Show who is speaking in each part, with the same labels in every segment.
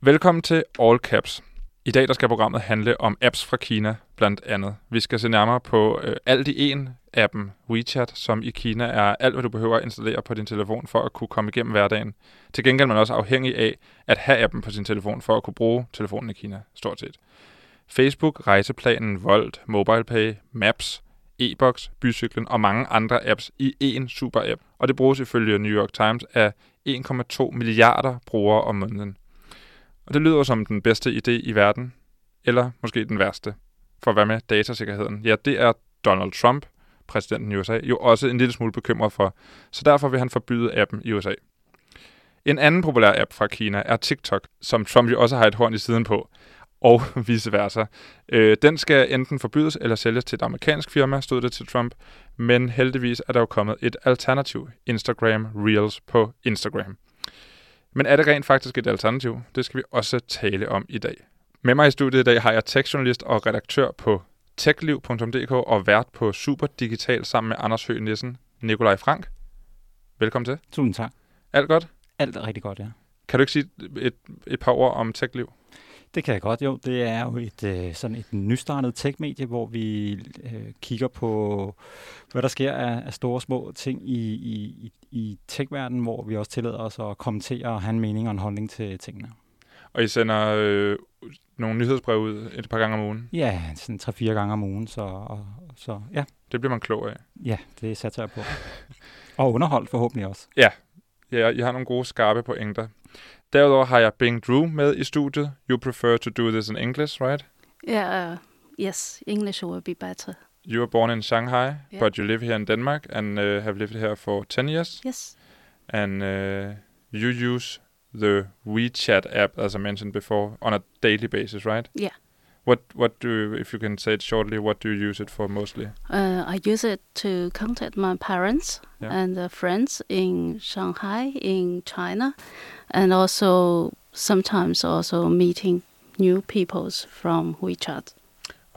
Speaker 1: Velkommen til All Caps. I dag der skal programmet handle om apps fra Kina, blandt andet. Vi skal se nærmere på øh, alt i en appen WeChat, som i Kina er alt, hvad du behøver at installere på din telefon for at kunne komme igennem hverdagen. Til gengæld er man også afhængig af at have appen på sin telefon for at kunne bruge telefonen i Kina, stort set. Facebook, rejseplanen, Volt, MobilePay, Maps, e-boks, bycyklen og mange andre apps i én super-app. Og det bruges ifølge New York Times af 1,2 milliarder brugere om måneden. Og det lyder som den bedste idé i verden, eller måske den værste. For hvad med datasikkerheden? Ja, det er Donald Trump, præsidenten i USA, jo også en lille smule bekymret for, så derfor vil han forbyde appen i USA. En anden populær app fra Kina er TikTok, som Trump jo også har et horn i siden på, og vice versa. Øh, den skal enten forbydes eller sælges til et amerikansk firma, stod det til Trump, men heldigvis er der jo kommet et alternativ, Instagram Reels på Instagram. Men er det rent faktisk et alternativ? Det skal vi også tale om i dag. Med mig i studiet i dag har jeg tekstjournalist og redaktør på techliv.dk og vært på Super Digital sammen med Anders Høgh Nissen, Nikolaj Frank. Velkommen til.
Speaker 2: Tusind tak.
Speaker 1: Alt godt?
Speaker 2: Alt er rigtig godt, ja.
Speaker 1: Kan du ikke sige et, et par ord om TechLiv?
Speaker 2: Det kan jeg godt, jo. Det er jo et, øh, sådan et nystartet tech-medie, hvor vi øh, kigger på, hvad der sker af, af store små ting i, i, i tech-verdenen, hvor vi også tillader os at kommentere og have en mening og en holdning til tingene.
Speaker 1: Og I sender øh, nogle nyhedsbrev ud et par gange om ugen?
Speaker 2: Ja, sådan tre-fire gange om ugen, så, og, så ja.
Speaker 1: Det bliver man klog af?
Speaker 2: Ja, det satser jeg på. og underholdt forhåbentlig også.
Speaker 1: Ja, ja I har nogle gode skarpe pointer. Derudover har jeg Bing Drew med i studiet. You prefer to do this in English, right?
Speaker 3: Yeah, uh, yes, English will be better.
Speaker 1: You were born in Shanghai,
Speaker 3: Yeah.
Speaker 1: but you live here in Denmark and uh, have lived here for 10 years.
Speaker 3: Yes.
Speaker 1: And uh, you use the WeChat app, as I mentioned before, on a daily basis, right?
Speaker 3: Yeah.
Speaker 1: What what do you, if you can say it shortly? What do you use it for mostly?
Speaker 3: Uh, I use it to contact my parents
Speaker 1: Yeah.
Speaker 3: and uh, friends in Shanghai, in China, and also sometimes also meeting new peoples from WeChat.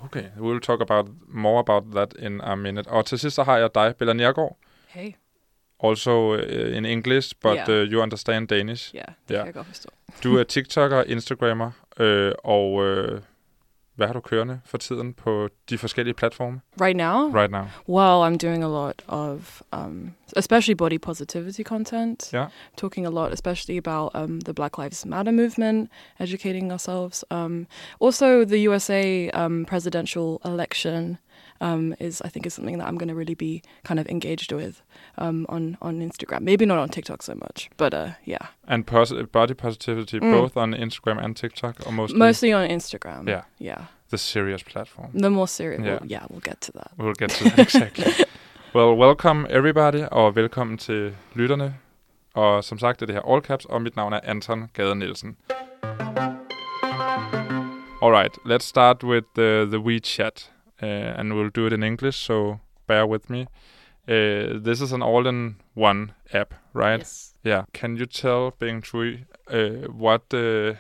Speaker 1: Okay, we'll talk about more about that in a minute. Og til sidst så har jeg dig, Bella Njergaard,
Speaker 4: Hey.
Speaker 1: also uh, in English, but
Speaker 4: Yeah.
Speaker 1: uh, you understand Danish.
Speaker 4: Ja, det
Speaker 1: Ja.
Speaker 4: kan jeg godt forstå.
Speaker 1: Du er TikToker, Instagrammer, øh, og øh, hvad har du kørende for tiden på de forskellige platforme
Speaker 4: Right now?
Speaker 1: right now?
Speaker 4: Well, I'm doing a lot of, um, especially body positivity content.
Speaker 1: Yeah.
Speaker 4: Talking a lot, especially about um, the Black Lives Matter movement, educating ourselves. Um, also, the USA um, presidential election um, is, I think, is something that I'm going to really be kind of engaged with um, on on Instagram. Maybe not on TikTok so much, but uh, yeah,
Speaker 1: And pos- body positivity,
Speaker 4: Mm.
Speaker 1: both on Instagram and TikTok, or mostly,
Speaker 4: mostly on Instagram.
Speaker 1: Yeah.
Speaker 4: yeah.
Speaker 1: the serious platform?
Speaker 4: The more serious,
Speaker 1: Yeah.
Speaker 4: yeah. yeah, we'll get to that.
Speaker 1: We'll get to that exactly. well, welcome everybody, og velkommen til lytterne. Og som sagt er det her All Caps, og mit navn er Anton Gade Nielsen. Alright, let's start with the, the WeChat, uh, and we'll do it in English, so bear with me. Uh, this is an all-in-one app, right?
Speaker 4: Yes.
Speaker 1: Yeah. Can you tell Bing Chui uh, what uh,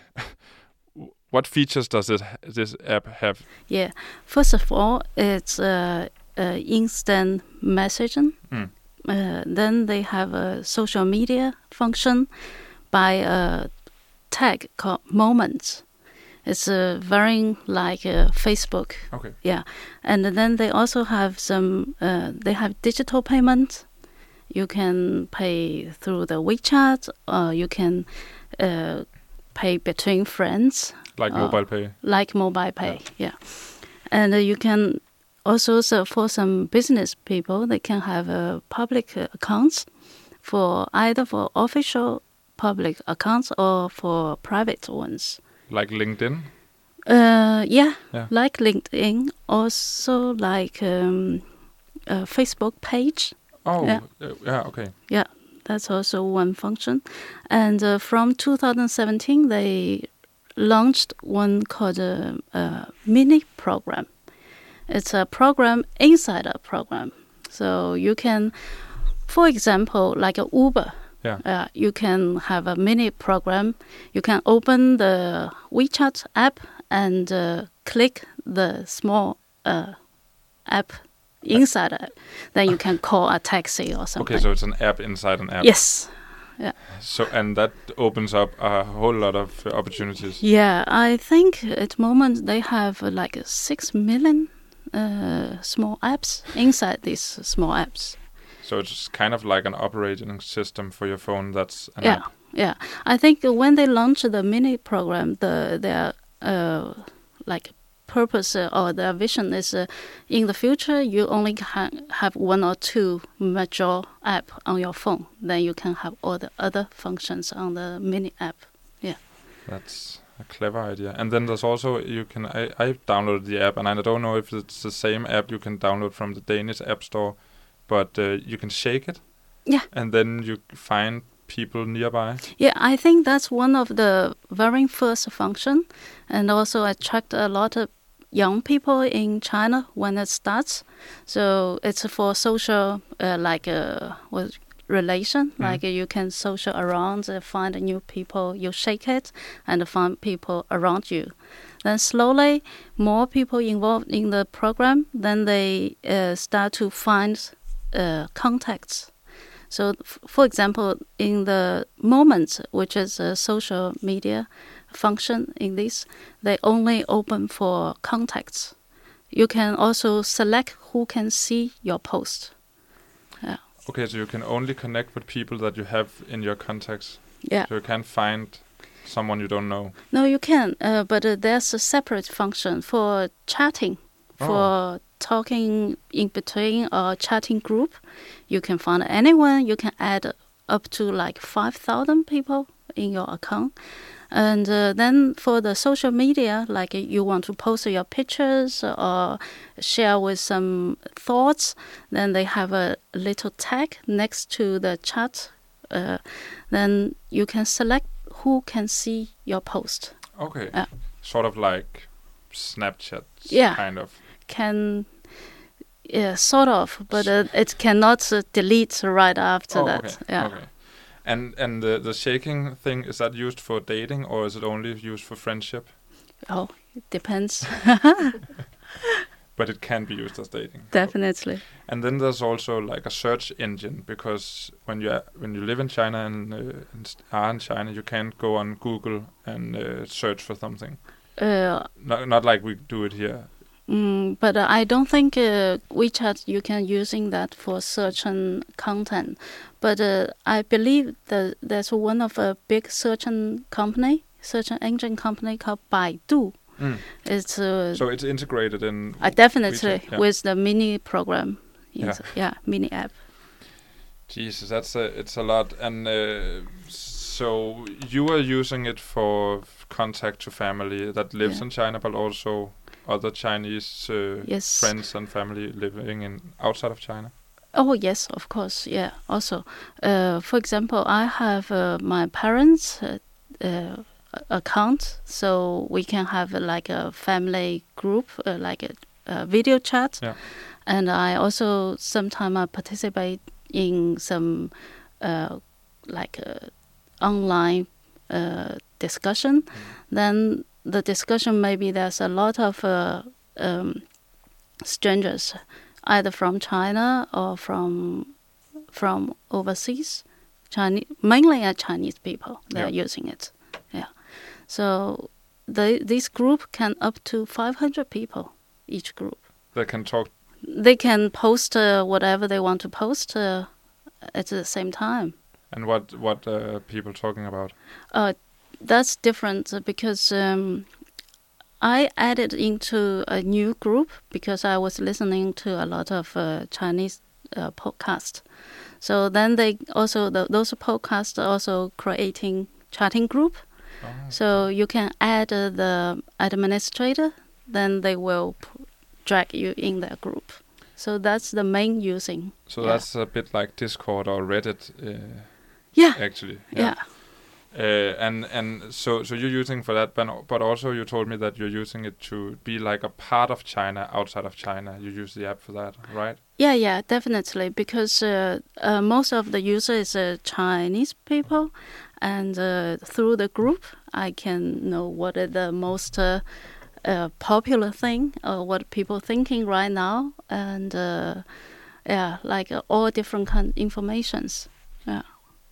Speaker 1: what features does this this app have?
Speaker 3: Yeah. First of all, it's uh, uh, instant messaging.
Speaker 1: Mm.
Speaker 3: Uh, then they have a social media function by a tag called Moments. It's uh, very like uh, Facebook.
Speaker 1: Okay.
Speaker 3: Yeah, and then they also have some. Uh, they have digital payment. You can pay through the WeChat, or you can uh, pay between friends,
Speaker 1: Like mobile pay.
Speaker 3: like mobile pay. Yeah, and uh, you can also so for some business people, they can have uh, public uh, accounts for either for official public accounts or for private ones.
Speaker 1: Like LinkedIn.
Speaker 3: Uh, yeah,
Speaker 1: Yeah.
Speaker 3: like LinkedIn, also like um, a Facebook page.
Speaker 1: Oh,
Speaker 3: Yeah.
Speaker 1: uh, yeah. Okay.
Speaker 3: That's also one function. And uh, from 2017, they launched one called a, a mini program. It's a program inside a program. So you can, for example, like a Uber.
Speaker 1: Yeah.
Speaker 3: Uh, you can have a mini program. You can open the WeChat app and uh, click the small uh, app inside it. Then you can call a taxi or something.
Speaker 1: Okay, so it's an app inside an app.
Speaker 3: Yes. yeah.
Speaker 1: So and that opens up a whole lot of opportunities.
Speaker 3: Yeah, I think at the moment they have uh, like six million uh, small apps inside these small apps.
Speaker 1: So it's kind of like an operating system for your phone. That's an
Speaker 3: yeah,
Speaker 1: app.
Speaker 3: yeah. I think when they launch the mini program, the their uh, like purpose uh, or their vision is uh, in the future you only can have one or two major app on your phone. Then you can have all the other functions on the mini app.
Speaker 1: Yeah, that's a clever idea. And then there's also you can I, I downloaded the app and I don't know if it's the same app you can download from the Danish app store, but uh, you can shake it.
Speaker 3: Yeah.
Speaker 1: And then you find people nearby.
Speaker 3: Yeah, I think that's one of the very first function, and also attract a lot of young people in China when it starts. So it's for social, uh, like uh, what relation,
Speaker 1: Mhm.
Speaker 3: like you can social around, uh, find new people, you shake it, and find people around you. Then slowly, more people involved in the program, then they uh, start to find uh, contacts. So, f- for example, in the moment, which is a social media function in this, they only open for contacts. You can also select who can see your post.
Speaker 1: Okay, so you can only connect with people that you have in your contacts.
Speaker 3: Yeah.
Speaker 1: So you can't find someone you don't know.
Speaker 3: No, you can, uh, but uh, there's a separate function for chatting, for talking in between or chatting group. You can find anyone. You can add up to like five thousand people in your account. And uh, then for the social media, like uh, you want to post your pictures or share with some thoughts, then they have a little tag next to the chat. Uh, then you can select who can see your post.
Speaker 1: Okay.
Speaker 3: Yeah.
Speaker 1: Sort of like Snapchat.
Speaker 3: Yeah.
Speaker 1: Kind of.
Speaker 3: Can yeah, sort of, but uh, it cannot uh, delete right after
Speaker 1: oh,
Speaker 3: that.
Speaker 1: okay.
Speaker 3: Yeah.
Speaker 1: Okay. And and the the shaking thing is that used for dating or is it only used for friendship?
Speaker 3: Oh, it depends.
Speaker 1: But it can be used as dating.
Speaker 3: Definitely.
Speaker 1: And then there's also like a search engine because when you when you live in China and, uh, and are in China, you can't go on Google and uh, search for something.
Speaker 3: Uh,
Speaker 1: Not not like we do it here.
Speaker 3: Mm, but uh, I don't think uh, WeChat you can using that for and content. But uh, I believe that there's one of a big search and company, search engine company called Baidu. It's uh,
Speaker 1: So it's integrated in.
Speaker 3: I definitely
Speaker 1: WeChat, yeah.
Speaker 3: with the mini program.
Speaker 1: Yeah.
Speaker 3: Yeah, mini app.
Speaker 1: Jesus, that's a it's a lot. And uh, so you are using it for contact to family that lives
Speaker 3: Yeah.
Speaker 1: in China, but also other Chinese uh,
Speaker 3: Yes.
Speaker 1: friends and family living in outside of China.
Speaker 3: Oh yes, of course. Yeah. Also, uh, for example, I have uh, my parents' uh, uh, account, so we can have uh, like a family group, uh, like a, a video chat.
Speaker 1: Yeah.
Speaker 3: And I also sometimes I participate in some uh, like uh, online uh, discussion. Then the discussion maybe there's a lot of uh, um, strangers, either from China or from from overseas, Chinese mainly are Chinese people. They're using it. Yeah. So the this group can up to 500 people each group.
Speaker 1: That can talk.
Speaker 3: They can post uh, whatever they want to post uh, at the same time.
Speaker 1: And what what uh, people talking about?
Speaker 3: Uh, that's different because um, I added into a new group because I was listening to a lot of uh, Chinese uh, podcasts. So then they also the, those podcasts are also creating chatting group.
Speaker 1: Oh,
Speaker 3: So you can add uh, the administrator, then they will p- drag you in their group. So that's the main using.
Speaker 1: so
Speaker 3: yeah.
Speaker 1: that's a bit like Discord or Reddit, uh,
Speaker 3: Yeah,
Speaker 1: actually.
Speaker 3: yeah.
Speaker 1: Uh, and and so so you're using for that, but but also you told me that you're using it to be like a part of China outside of China. You use the app for that, right?
Speaker 3: Yeah, yeah, definitely. Because uh, uh, most of the users is uh, Chinese people, and uh, through the group, I can know what are the most uh, popular thing or what people thinking right now, and yeah, like all different kind informations.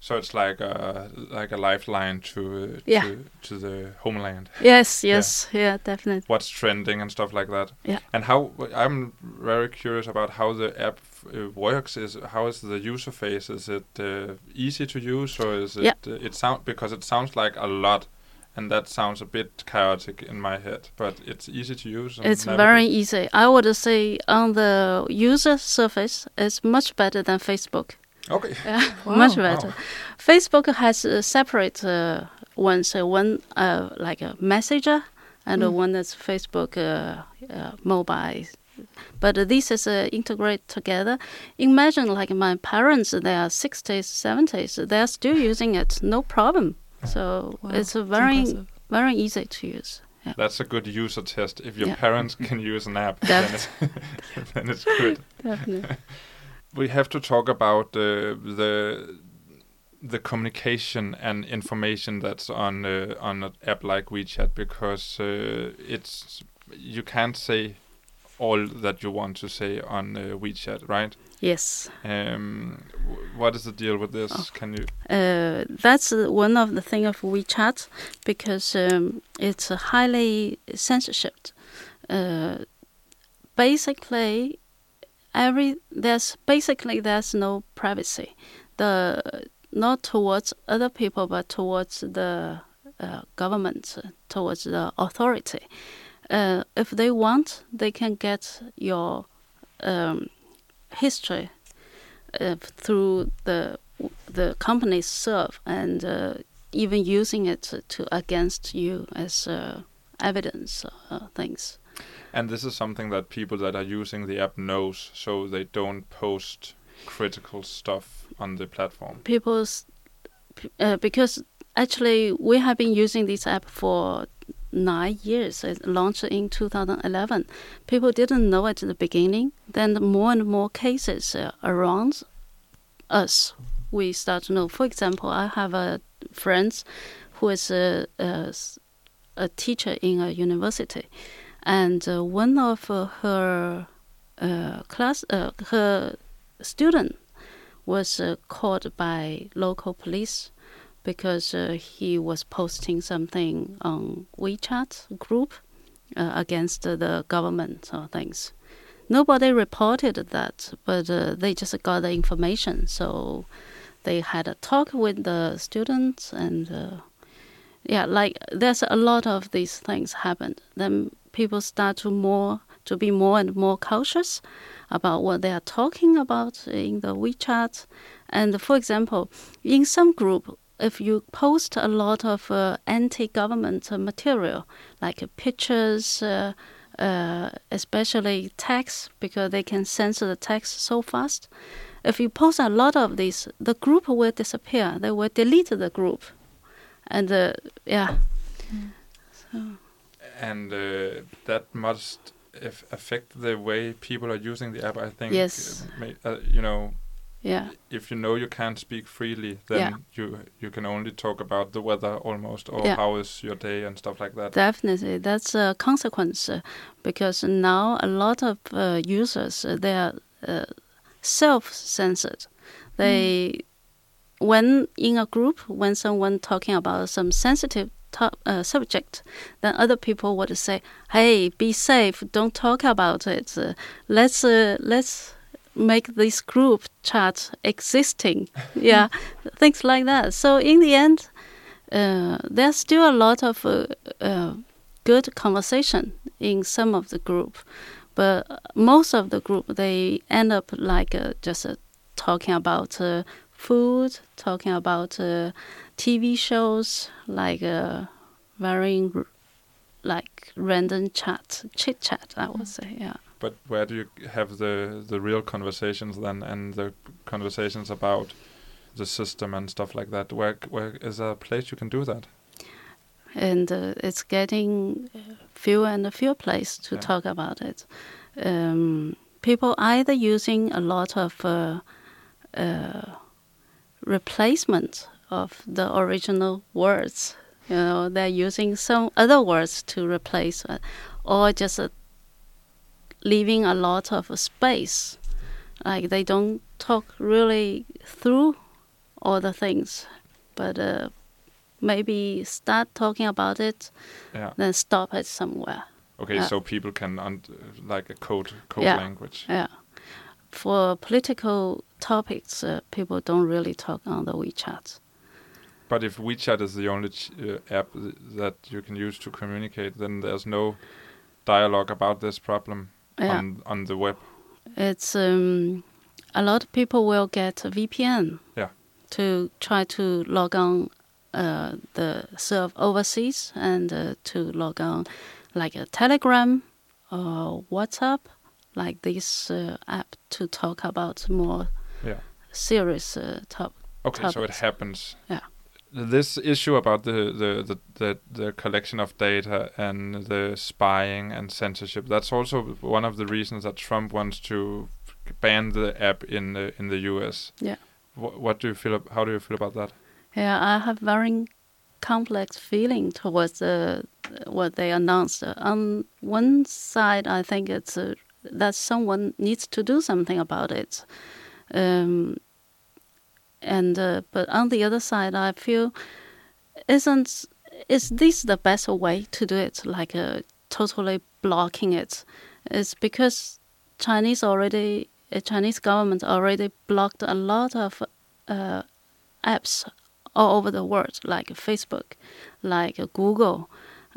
Speaker 1: So it's like a like a lifeline to uh,
Speaker 3: Yeah.
Speaker 1: to, to the homeland.
Speaker 3: Yes, yes, yeah, definitely.
Speaker 1: What's trending and stuff like that.
Speaker 3: Yeah.
Speaker 1: And how I'm very curious about how the app uh, works. Is how is the user face? Is it uh, easy to use or is it?
Speaker 3: Yeah.
Speaker 1: Uh, it sound because it sounds like a lot. And that sounds a bit chaotic in my head, but it's easy to use.
Speaker 3: It's
Speaker 1: navigate.
Speaker 3: very easy. I would say on the user surface, it's much better than Facebook.
Speaker 1: Okay.
Speaker 3: Yeah,
Speaker 4: Wow.
Speaker 3: much
Speaker 1: Wow.
Speaker 3: better. Facebook has uh, separate uh, ones. Uh, one uh, like a messenger, and uh,
Speaker 4: Mm.
Speaker 3: one that's Facebook uh, uh, mobile. But uh, these is uh, integrate together. Imagine like my parents, they are 60s, 70s, they're still using it, no problem. So
Speaker 4: Wow,
Speaker 3: it's a very,
Speaker 4: impressive.
Speaker 3: very easy to use. Yeah.
Speaker 1: That's a good user test. If your
Speaker 3: Yeah.
Speaker 1: parents can use an app, then, it, then it's good.
Speaker 3: Definitely.
Speaker 1: We have to talk about uh, the the communication and information that's on uh, on an app like WeChat because uh, it's you can't say all that you want to say on uh, WeChat, right?
Speaker 3: yes.
Speaker 1: Um, what is the deal with this?
Speaker 3: Oh.
Speaker 1: Can you?
Speaker 3: Uh, that's uh, one of the thing of WeChat because um, it's highly censorship. Uh, basically, every there's basically there's no privacy. The not towards other people, but towards the uh, government, towards the authority. Uh, if they want, they can get your um, history uh, through the the companies serve and uh, even using it to against you as uh, evidence uh, things.
Speaker 1: And this is something that people that are using the app knows, so they don't post critical stuff on the platform.
Speaker 3: People's uh, because actually we have been using this app for nine years. It launched in 2011. People didn't know at the beginning. Then more and more cases uh, around us, we start to know. For example, I have a friend who is a a teacher in a university, and uh, one of uh, her uh, class, her student was caught by local police because he was posting something on WeChat group against the government or things. Nobody reported that, but uh, they just got the information. So they had a talk with the students, and uh, yeah, like there's a lot of these things happened. Then people start to more to be more and more cautious about what they are talking about in the WeChat. And for example, in some group, if you post a lot of uh, anti-government material, like pictures, uh, uh, especially text, because they can censor the text so fast. If you post a lot of these, the group will disappear. They will delete the group, and uh, yeah,
Speaker 1: and uh, that must if affect the way people are using the app. I think.
Speaker 3: Yes.
Speaker 1: may, uh, you know,
Speaker 3: yeah,
Speaker 1: if you know you can't speak freely, then
Speaker 3: Yeah.
Speaker 1: you you can only talk about the weather almost, or
Speaker 3: Yeah.
Speaker 1: how is your day and stuff like that.
Speaker 3: definitely. That's a consequence uh, because now a lot of uh, users uh, they are uh, self-censored. They when in a group when someone talking about some sensitive uh, subject, then other people would say, "Hey, be safe. Don't talk about it. Uh, let's uh, let's make this group chat existing." yeah, things like that. So in the end, uh, there's still a lot of uh, uh, good conversation in some of the group, but most of the group they end up like uh, just uh, talking about uh, food, talking about uh, TV shows, like uh, very like random chat, chit chat. I would say, yeah.
Speaker 1: But where do you have the the real conversations then, and the conversations about the system and stuff like that? Where where is a place you can do that?
Speaker 3: and uh, it's getting uh, fewer and fewer places to
Speaker 1: Yeah.
Speaker 3: talk about it. Um, people either using a lot of uh, uh, replacement of the original words. You know, they're using some other words to replace, uh, or just uh, leaving a lot of space. Like they don't talk really through all the things, but uh, maybe start talking about it,
Speaker 1: Yeah.
Speaker 3: then stop it somewhere.
Speaker 1: Okay,
Speaker 3: Yeah.
Speaker 1: so people can un- like a code code
Speaker 3: Yeah.
Speaker 1: language.
Speaker 3: Yeah. For political topics, uh, people don't really talk on the WeChat.
Speaker 1: But if WeChat is the only ch- uh, app th- that you can use to communicate, then there's no dialogue about this problem
Speaker 3: Yeah.
Speaker 1: on on the web.
Speaker 3: it's um, a lot of people will get a VPN
Speaker 1: Yeah.
Speaker 3: to try to log on uh, the serve overseas and uh, to log on like a Telegram or WhatsApp, like this uh, app to talk about more
Speaker 1: Yeah.
Speaker 3: serious uh, top.
Speaker 1: Okay, so it happens.
Speaker 3: Yeah.
Speaker 1: This issue about the, the, the, the, the collection of data and the spying and censorship, that's also one of the reasons that Trump wants to ban the app in the, in the US.
Speaker 3: Yeah.
Speaker 1: What, what do you feel? How do you feel about that?
Speaker 3: Yeah, I have very complex feeling towards uh, what they announced. On one side, I think it's uh, that someone needs to do something about it, um, and uh, but on the other side, I feel isn't is this the best way to do it? Like uh, totally blocking it, it's because Chinese already uh, Chinese government already blocked a lot of uh, apps all over the world, like Facebook, like Google,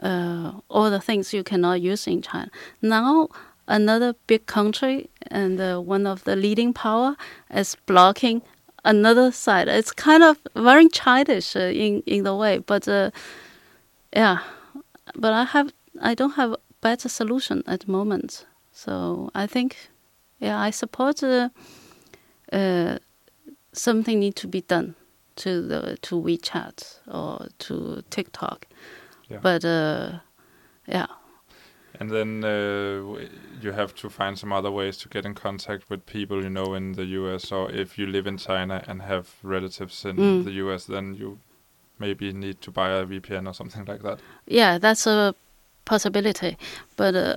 Speaker 3: uh, all the things you cannot use in China. Now, another big country and uh, one of the leading power is blocking another side. It's kind of very childish uh, in in the way, but uh, yeah, but I have I don't have better solution at the moment. So I think, yeah, I support uh, uh, something need to be done to the to WeChat or to TikTok.
Speaker 1: Yeah.
Speaker 3: But uh, yeah,
Speaker 1: And then uh, you have to find some other ways to get in contact with people you know in the US, or if you live in China and have relatives in
Speaker 3: Mm.
Speaker 1: the US, then you maybe need to buy a VPN or something like that.
Speaker 3: yeah, that's a possibility. But uh,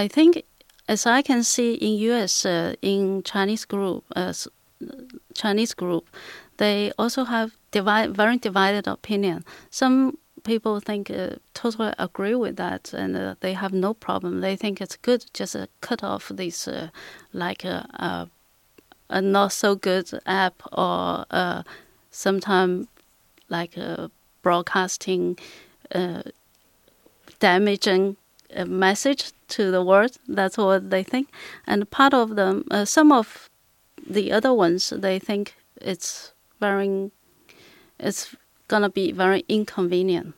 Speaker 3: I think, as I can see in US, uh, in Chinese group, uh, Chinese group, they also have divide, very divided opinion. Some people think uh, totally agree with that, and uh, they have no problem. They think it's good just uh, cut off this uh, like a, a a not so good app or uh, sometime like a broadcasting uh, damaging uh, message to the world. That's what they think. And part of them, uh, some of the other ones, they think it's very, it's gonna be very inconvenient.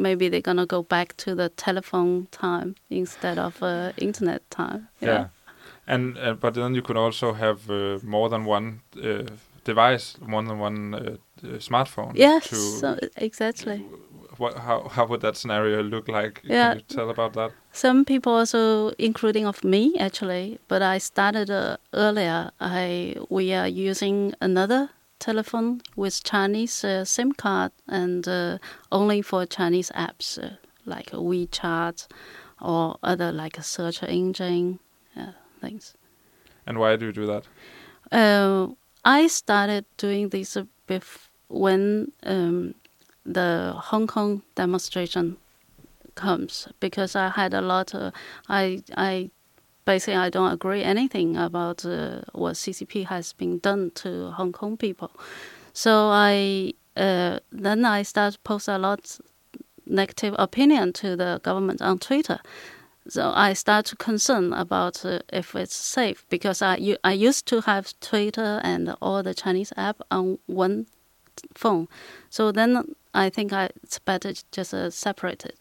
Speaker 3: Yeah, maybe they're gonna go back to the telephone time instead of uh, internet time.
Speaker 1: Yeah. And uh, but then you could also have uh, more than one uh, device, more than one uh, uh, smartphone.
Speaker 3: Yes, so, exactly.
Speaker 1: what? How how would that scenario look like?
Speaker 3: Yeah.
Speaker 1: Can you tell about that?
Speaker 3: Some people also, including of me actually, but I started uh, earlier. I we are using another telephone with Chinese uh, SIM card and uh, only for Chinese apps uh, like WeChat or other like a search engine uh, things.
Speaker 1: And why do you do that?
Speaker 3: Uh, I started doing this bef- when um, the Hong Kong demonstration comes because I had a lot. Of, I I basically I don't agree anything about uh, what CCP has been done to Hong Kong people. So I uh, then I start post a lot negative opinion to the government on Twitter. So I start to concern about uh, if it's safe because I, I used to have Twitter and all the Chinese app on one phone. So then I think I, it's better just uh, separate it.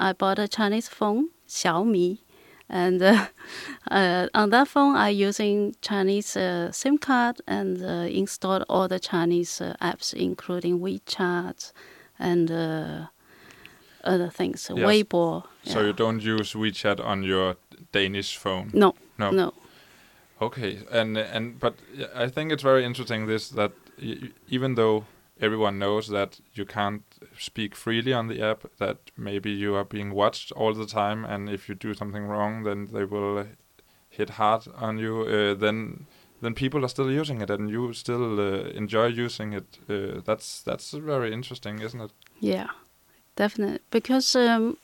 Speaker 3: I bought a Chinese phone, Xiaomi, and uh, uh, on that phone I using Chinese uh, SIM card and uh, installed all the Chinese uh, apps, including WeChat and uh, other things,
Speaker 1: Yes.
Speaker 3: Weibo.
Speaker 1: So
Speaker 3: yeah.
Speaker 1: you don't use WeChat on your Danish phone.
Speaker 3: No,
Speaker 1: No.
Speaker 3: no.
Speaker 1: Okay, and and but I think it's very interesting this that even though everyone knows that you can't speak freely on the app, that maybe you are being watched all the time, and if you do something wrong, then they will hit hard on you. Uh, then then people are still using it and you still uh, enjoy using it. Uh, that's that's very interesting, isn't it?
Speaker 3: Yeah, definitely. Because um,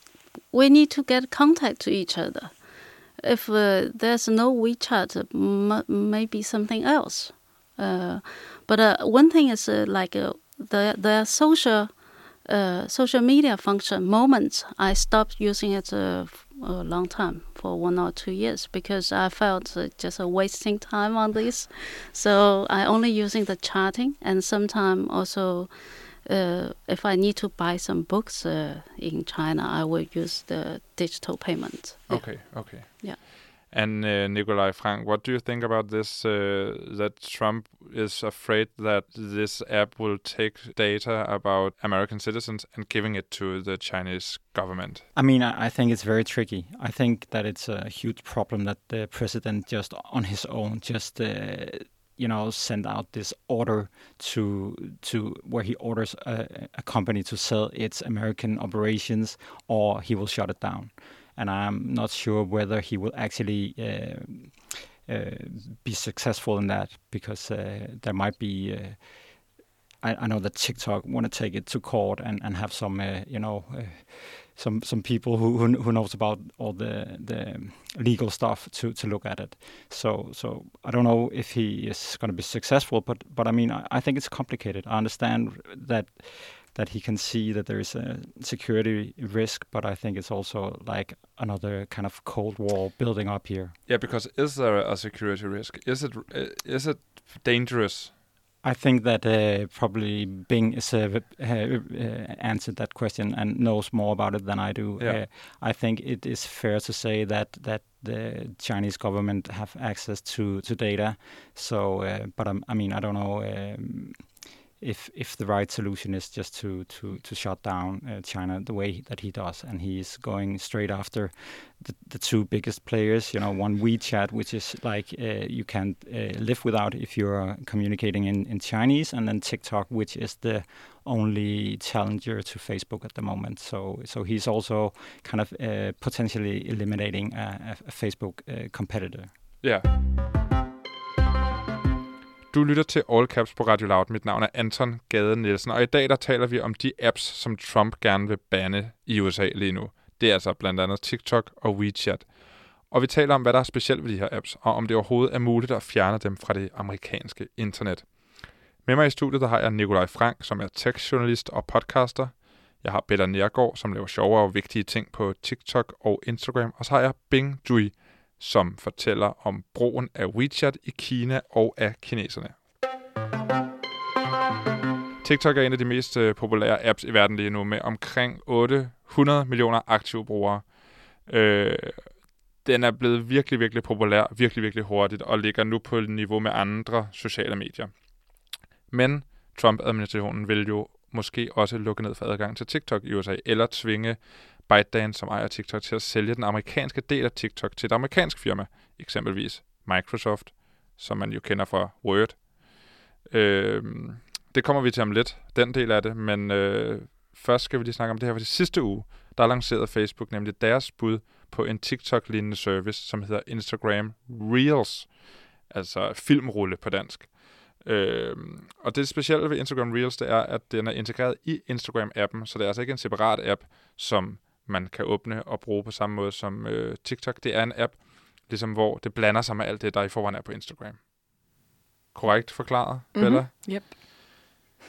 Speaker 3: we need to get contact to each other. If uh, there's no WeChat, m- maybe something else. Uh, but uh, one thing is uh, like uh, the the social uh, social media function moments. I stopped using it uh, a long time for one or two years because I felt uh, just uh, wasting time on this. So I only using the chatting and sometimes also. Uh, if I need to buy some books uh, in China, I will use the digital payment. Yeah.
Speaker 1: Okay, okay.
Speaker 3: Yeah.
Speaker 1: And uh, Nikolai Frank, what do you think about this? Uh, that Trump is afraid that this app will take data about American citizens and giving it to the Chinese government.
Speaker 2: I mean, I think it's very tricky. I think that it's a huge problem that the president just on his own just uh, you know sent out this order to to where he orders a, a company to sell its American operations or he will shut it down. And I'm not sure whether he will actually uh, uh, be successful in that because uh, there might be. I, I know that TikTok want to take it to court and, and have some, you know, some some people who, who who knows about all the the legal stuff to to look at it. So so I don't know if he is going to be successful, but but I mean I, I think it's complicated. I understand that that he can see that there is a security risk, but I think it's also like another kind of cold war building up here.
Speaker 1: Yeah, because is there a security risk? Is it uh, it dangerous?
Speaker 2: I think that uh, probably Bing is uh, uh, answered that question and knows more about it than I do.
Speaker 1: Yeah.
Speaker 2: Uh, I think it is fair to say that that the Chinese government have access to to data. So, uh, but um, I mean, I don't know. Um, if if the right solution is just to to to shut down uh, China the way that he does, and he's going straight after the, the two biggest players. You know, one WeChat, which is like uh, you can't uh, live without if you're communicating in in Chinese, and then TikTok, which is the only challenger to Facebook at the moment. So so he's also kind of uh, potentially eliminating a, a- Facebook uh, competitor.
Speaker 1: Ja. Du lytter til All Caps på Radio Loud. Mit navn er Anton Gade Nielsen, og i dag der taler vi om de apps, som Trump gerne vil banne i USA lige nu. Det er altså blandt andet TikTok og WeChat. Og vi taler om, hvad der er specielt ved de her apps, og om det overhovedet er muligt at fjerne dem fra det amerikanske internet. Med mig i studiet der har jeg Nikolaj Frank, som er tech-journalist og podcaster. Jeg har Bella Nergård, som laver sjove og vigtige ting på TikTok og Instagram. Og så har jeg Bing Dui, som fortæller om brugen af WeChat i Kina og af kineserne. TikTok er en af de mest øh, populære apps i verden lige nu, med omkring 800 millioner aktive brugere. Øh, den er blevet virkelig, virkelig populær, virkelig, virkelig hurtigt, og ligger nu på niveau med andre sociale medier. Men Trump-administrationen vil jo måske også lukke ned for adgang til TikTok i USA, eller tvinge ByteDance, som ejer TikTok, til at sælge den amerikanske del af TikTok til et amerikansk firma, eksempelvis Microsoft, som man jo kender fra Word. Øh, det kommer vi til om lidt, den del af det, men øh, først skal vi lige snakke om det her, for det sidste uge, der lancerede Facebook nemlig deres bud på en TikTok-lignende service, som hedder Instagram Reels, altså filmrulle på dansk. Øh, og det specielle ved Instagram Reels, det er, at den er integreret i Instagram-appen, så det er altså ikke en separat app, som man kan åbne og bruge på samme måde som øh, TikTok. Det er en app, ligesom hvor det blander sig med alt det, der i forvejen er på Instagram. Korrekt forklaret,
Speaker 4: Mhm.
Speaker 1: Bella?
Speaker 4: Yep.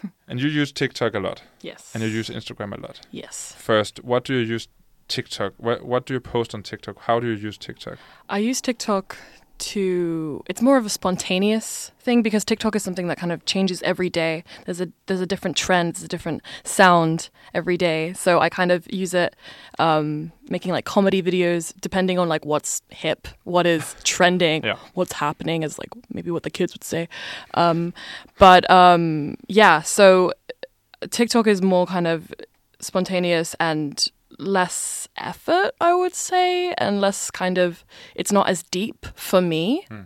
Speaker 1: And you use TikTok a lot,
Speaker 4: Yes.
Speaker 1: and you use Instagram a lot.
Speaker 4: yes.
Speaker 1: First, what do you use TikTok? What, what do you post on TikTok? How do you use TikTok?
Speaker 4: I use TikTok to it's more of a spontaneous thing because TikTok is something that kind of changes every day. There's a there's a different trend, there's a different sound every day. So I kind of use it um, making like comedy videos depending on like what's hip, what is trending,
Speaker 1: Yeah.
Speaker 4: what's happening is like maybe what the kids would say. Um, but um, yeah, so TikTok is more kind of spontaneous and less effort, I would say, and less kind of it's not as deep for me.
Speaker 1: Hmm.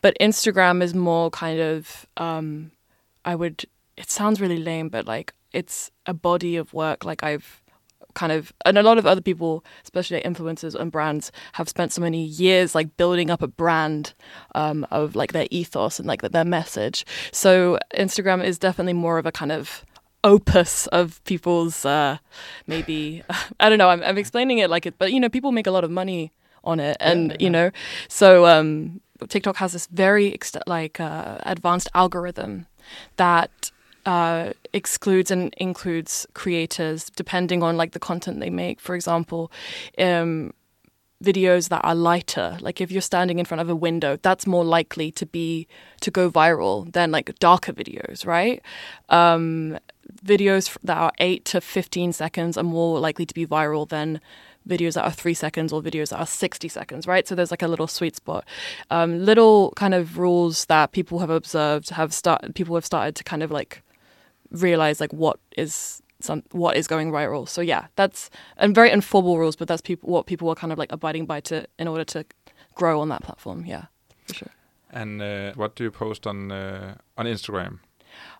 Speaker 4: But Instagram is more kind of um I would it sounds really lame, but like it's a body of work. Like I've kind of and a lot of other people especially influencers and brands have spent so many years like building up a brand um, of like their ethos and like their message so instagram is definitely more of a kind of opus of people's uh, maybe i don't know I'm, I'm explaining it like it but you know people make a lot of money on it and
Speaker 1: Yeah,
Speaker 4: you know so um tiktok has this very ex- like uh, advanced algorithm that uh, excludes and includes creators depending on like the content they make. For example, um, videos that are lighter, like if you're standing in front of a window, that's more likely to be to go viral than like darker videos, right? Um, videos that are eight to fifteen seconds are more likely to be viral than videos that are three seconds or videos that are 60 seconds, right? So there's like a little sweet spot. Um, little kind of rules that people have observed have started, people have started to kind of like realize like what is some what is going viral. So yeah, that's and very informal rules, but that's people what people are kind of like abiding by to in order to grow on that platform. Yeah, for sure.
Speaker 1: And uh, what do you post on uh, on Instagram?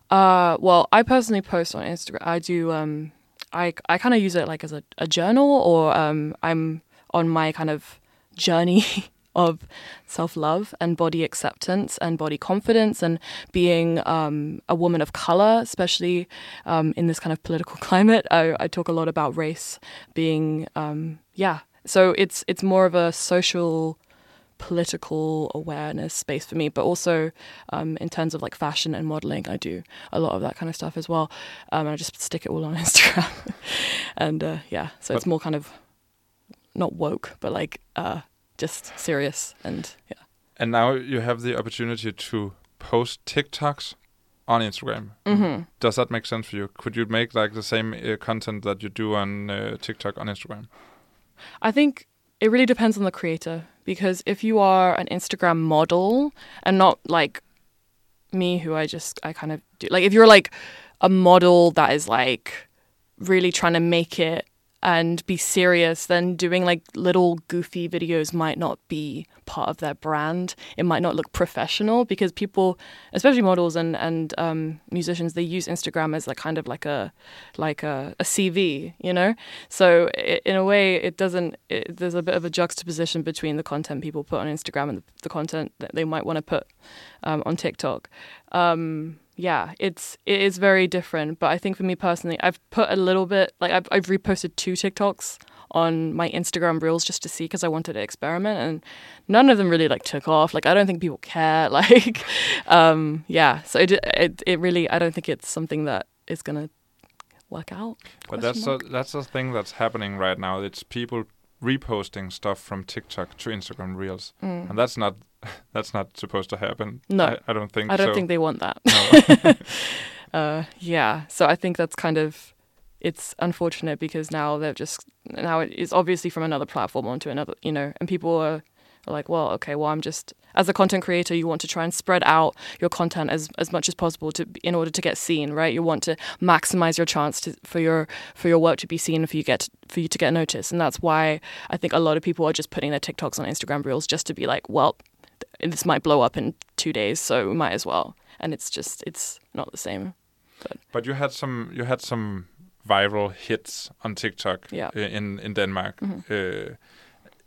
Speaker 4: Uh, well, I personally post on Instagram. I do. Um, I I kind of use it like as a, a journal, or um, I'm on my kind of journey of self love and body acceptance and body confidence and being um, a woman of color, especially um, in this kind of political climate. I, I talk a lot about race being, um, yeah. So it's it's more of a social political awareness space for me, but also um, in terms of like fashion and modeling, I do a lot of that kind of stuff as well. Um, and I just stick it all on Instagram, and uh, yeah, so it's more kind of not woke, but like uh, just serious and yeah.
Speaker 1: And now you have the opportunity to post TikToks on Instagram.
Speaker 4: hmm
Speaker 1: Does that make sense for you? Could you make like the same uh, content that you do on uh, TikTok on Instagram?
Speaker 4: I think it really depends on the creator because if you are an Instagram model and not like me, who I just, I kind of do, like if you're like a model that is like really trying to make it and be serious, then doing like little goofy videos might not be part of their brand. It might not look professional because people, especially models and and um, musicians, they use Instagram as like kind of like a like a, a CV, you know. So i in a way, it doesn't. It, there's a bit of a juxtaposition between the content people put on Instagram and the, the content that they might want to put um, on TikTok. Um, yeah, it's it is very different. But I think for me personally, I've put a little bit like I've I've reposted two TikToks on my Instagram reels just to see because I wanted to experiment, and none of them really like took off. Like I don't think people care. Like, um, yeah. So it it it really I don't think it's something that is gonna work out.
Speaker 1: But that's a, that's a thing that's happening right now. It's people reposting stuff from TikTok to Instagram Reels,
Speaker 4: Mm.
Speaker 1: and that's not that's not supposed to happen.
Speaker 4: No.
Speaker 1: I, I don't think.
Speaker 4: I don't
Speaker 1: so.
Speaker 4: think they want that.
Speaker 1: No.
Speaker 4: uh, yeah, so I think that's kind of it's unfortunate because now they're just now it is obviously from another platform onto another, you know, and people are, are like, well, okay, well, I'm just as a content creator, you want to try and spread out your content as as much as possible to in order to get seen, right? You want to maximize your chance to, for your for your work to be seen, for you get for you to get noticed, and that's why I think a lot of people are just putting their TikToks on Instagram Reels just to be like, well, this might blow up in two days, so we might as well. And it's just it's not the same.
Speaker 1: But you had some you had some viral hits on TikTok
Speaker 4: Yeah.
Speaker 1: in in Denmark,
Speaker 4: Mhm.
Speaker 1: uh,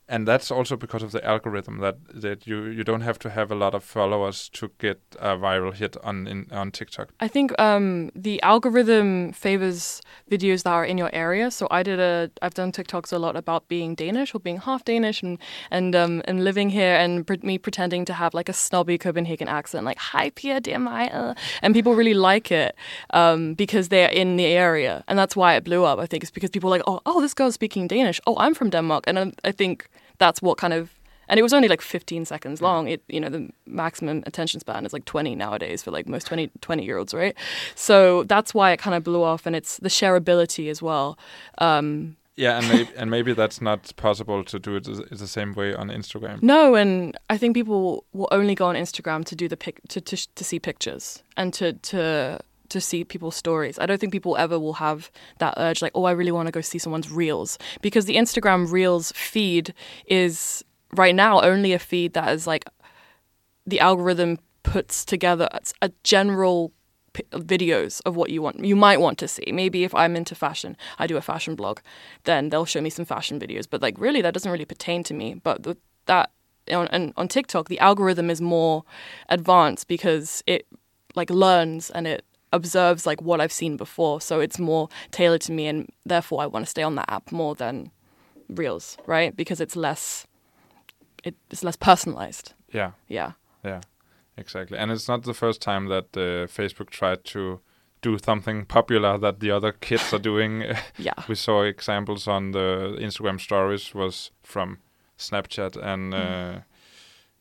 Speaker 1: and that's also because of the algorithm that that you you don't have to have a lot of followers to get a viral hit on in, on TikTok.
Speaker 4: I think um, the algorithm favors videos that are in your area. So I did a, I've done TikToks a lot about being Danish or being half Danish and and um, and living here and pre- me pretending to have like a snobby Copenhagen accent, like "Hi, Pia, dear my," uh," and people really like it um, because they're in the area, and that's why it blew up. I think it's because people are like, oh, oh, this girl's speaking Danish. Oh, I'm from Denmark, and I, I think that's what kind of and it was only like 15 seconds long. It you know the maximum attention span is like 20 nowadays for like most 20 20 year olds right? So that's why it kind of blew off and it's the shareability as well. Um
Speaker 1: Yeah, and maybe and maybe that's not possible to do it the the same way on Instagram.
Speaker 4: no and i think people will only go on instagram to do the pic to to, to see pictures and to to to see people's stories. I don't think people ever will have that urge like, oh, I really want to go see someone's reels because the Instagram reels feed is right now only a feed that is like the algorithm puts together a general p- videos of what you want you might want to see. Maybe if I'm into fashion, I do a fashion blog, then they'll show me some fashion videos. But like really, that doesn't really pertain to me. But the, that on and on TikTok, the algorithm is more advanced because it like learns and it observes like what I've seen before. So it's more tailored to me, and therefore I want to stay on that app more than Reels, right? Because it's less it's less personalized.
Speaker 1: Yeah.
Speaker 4: Yeah.
Speaker 1: Yeah. Exactly. And it's not the first time that uh, Facebook tried to do something popular that the other kids are doing.
Speaker 4: yeah.
Speaker 1: we saw examples on the Instagram stories was from Snapchat and uh, mm.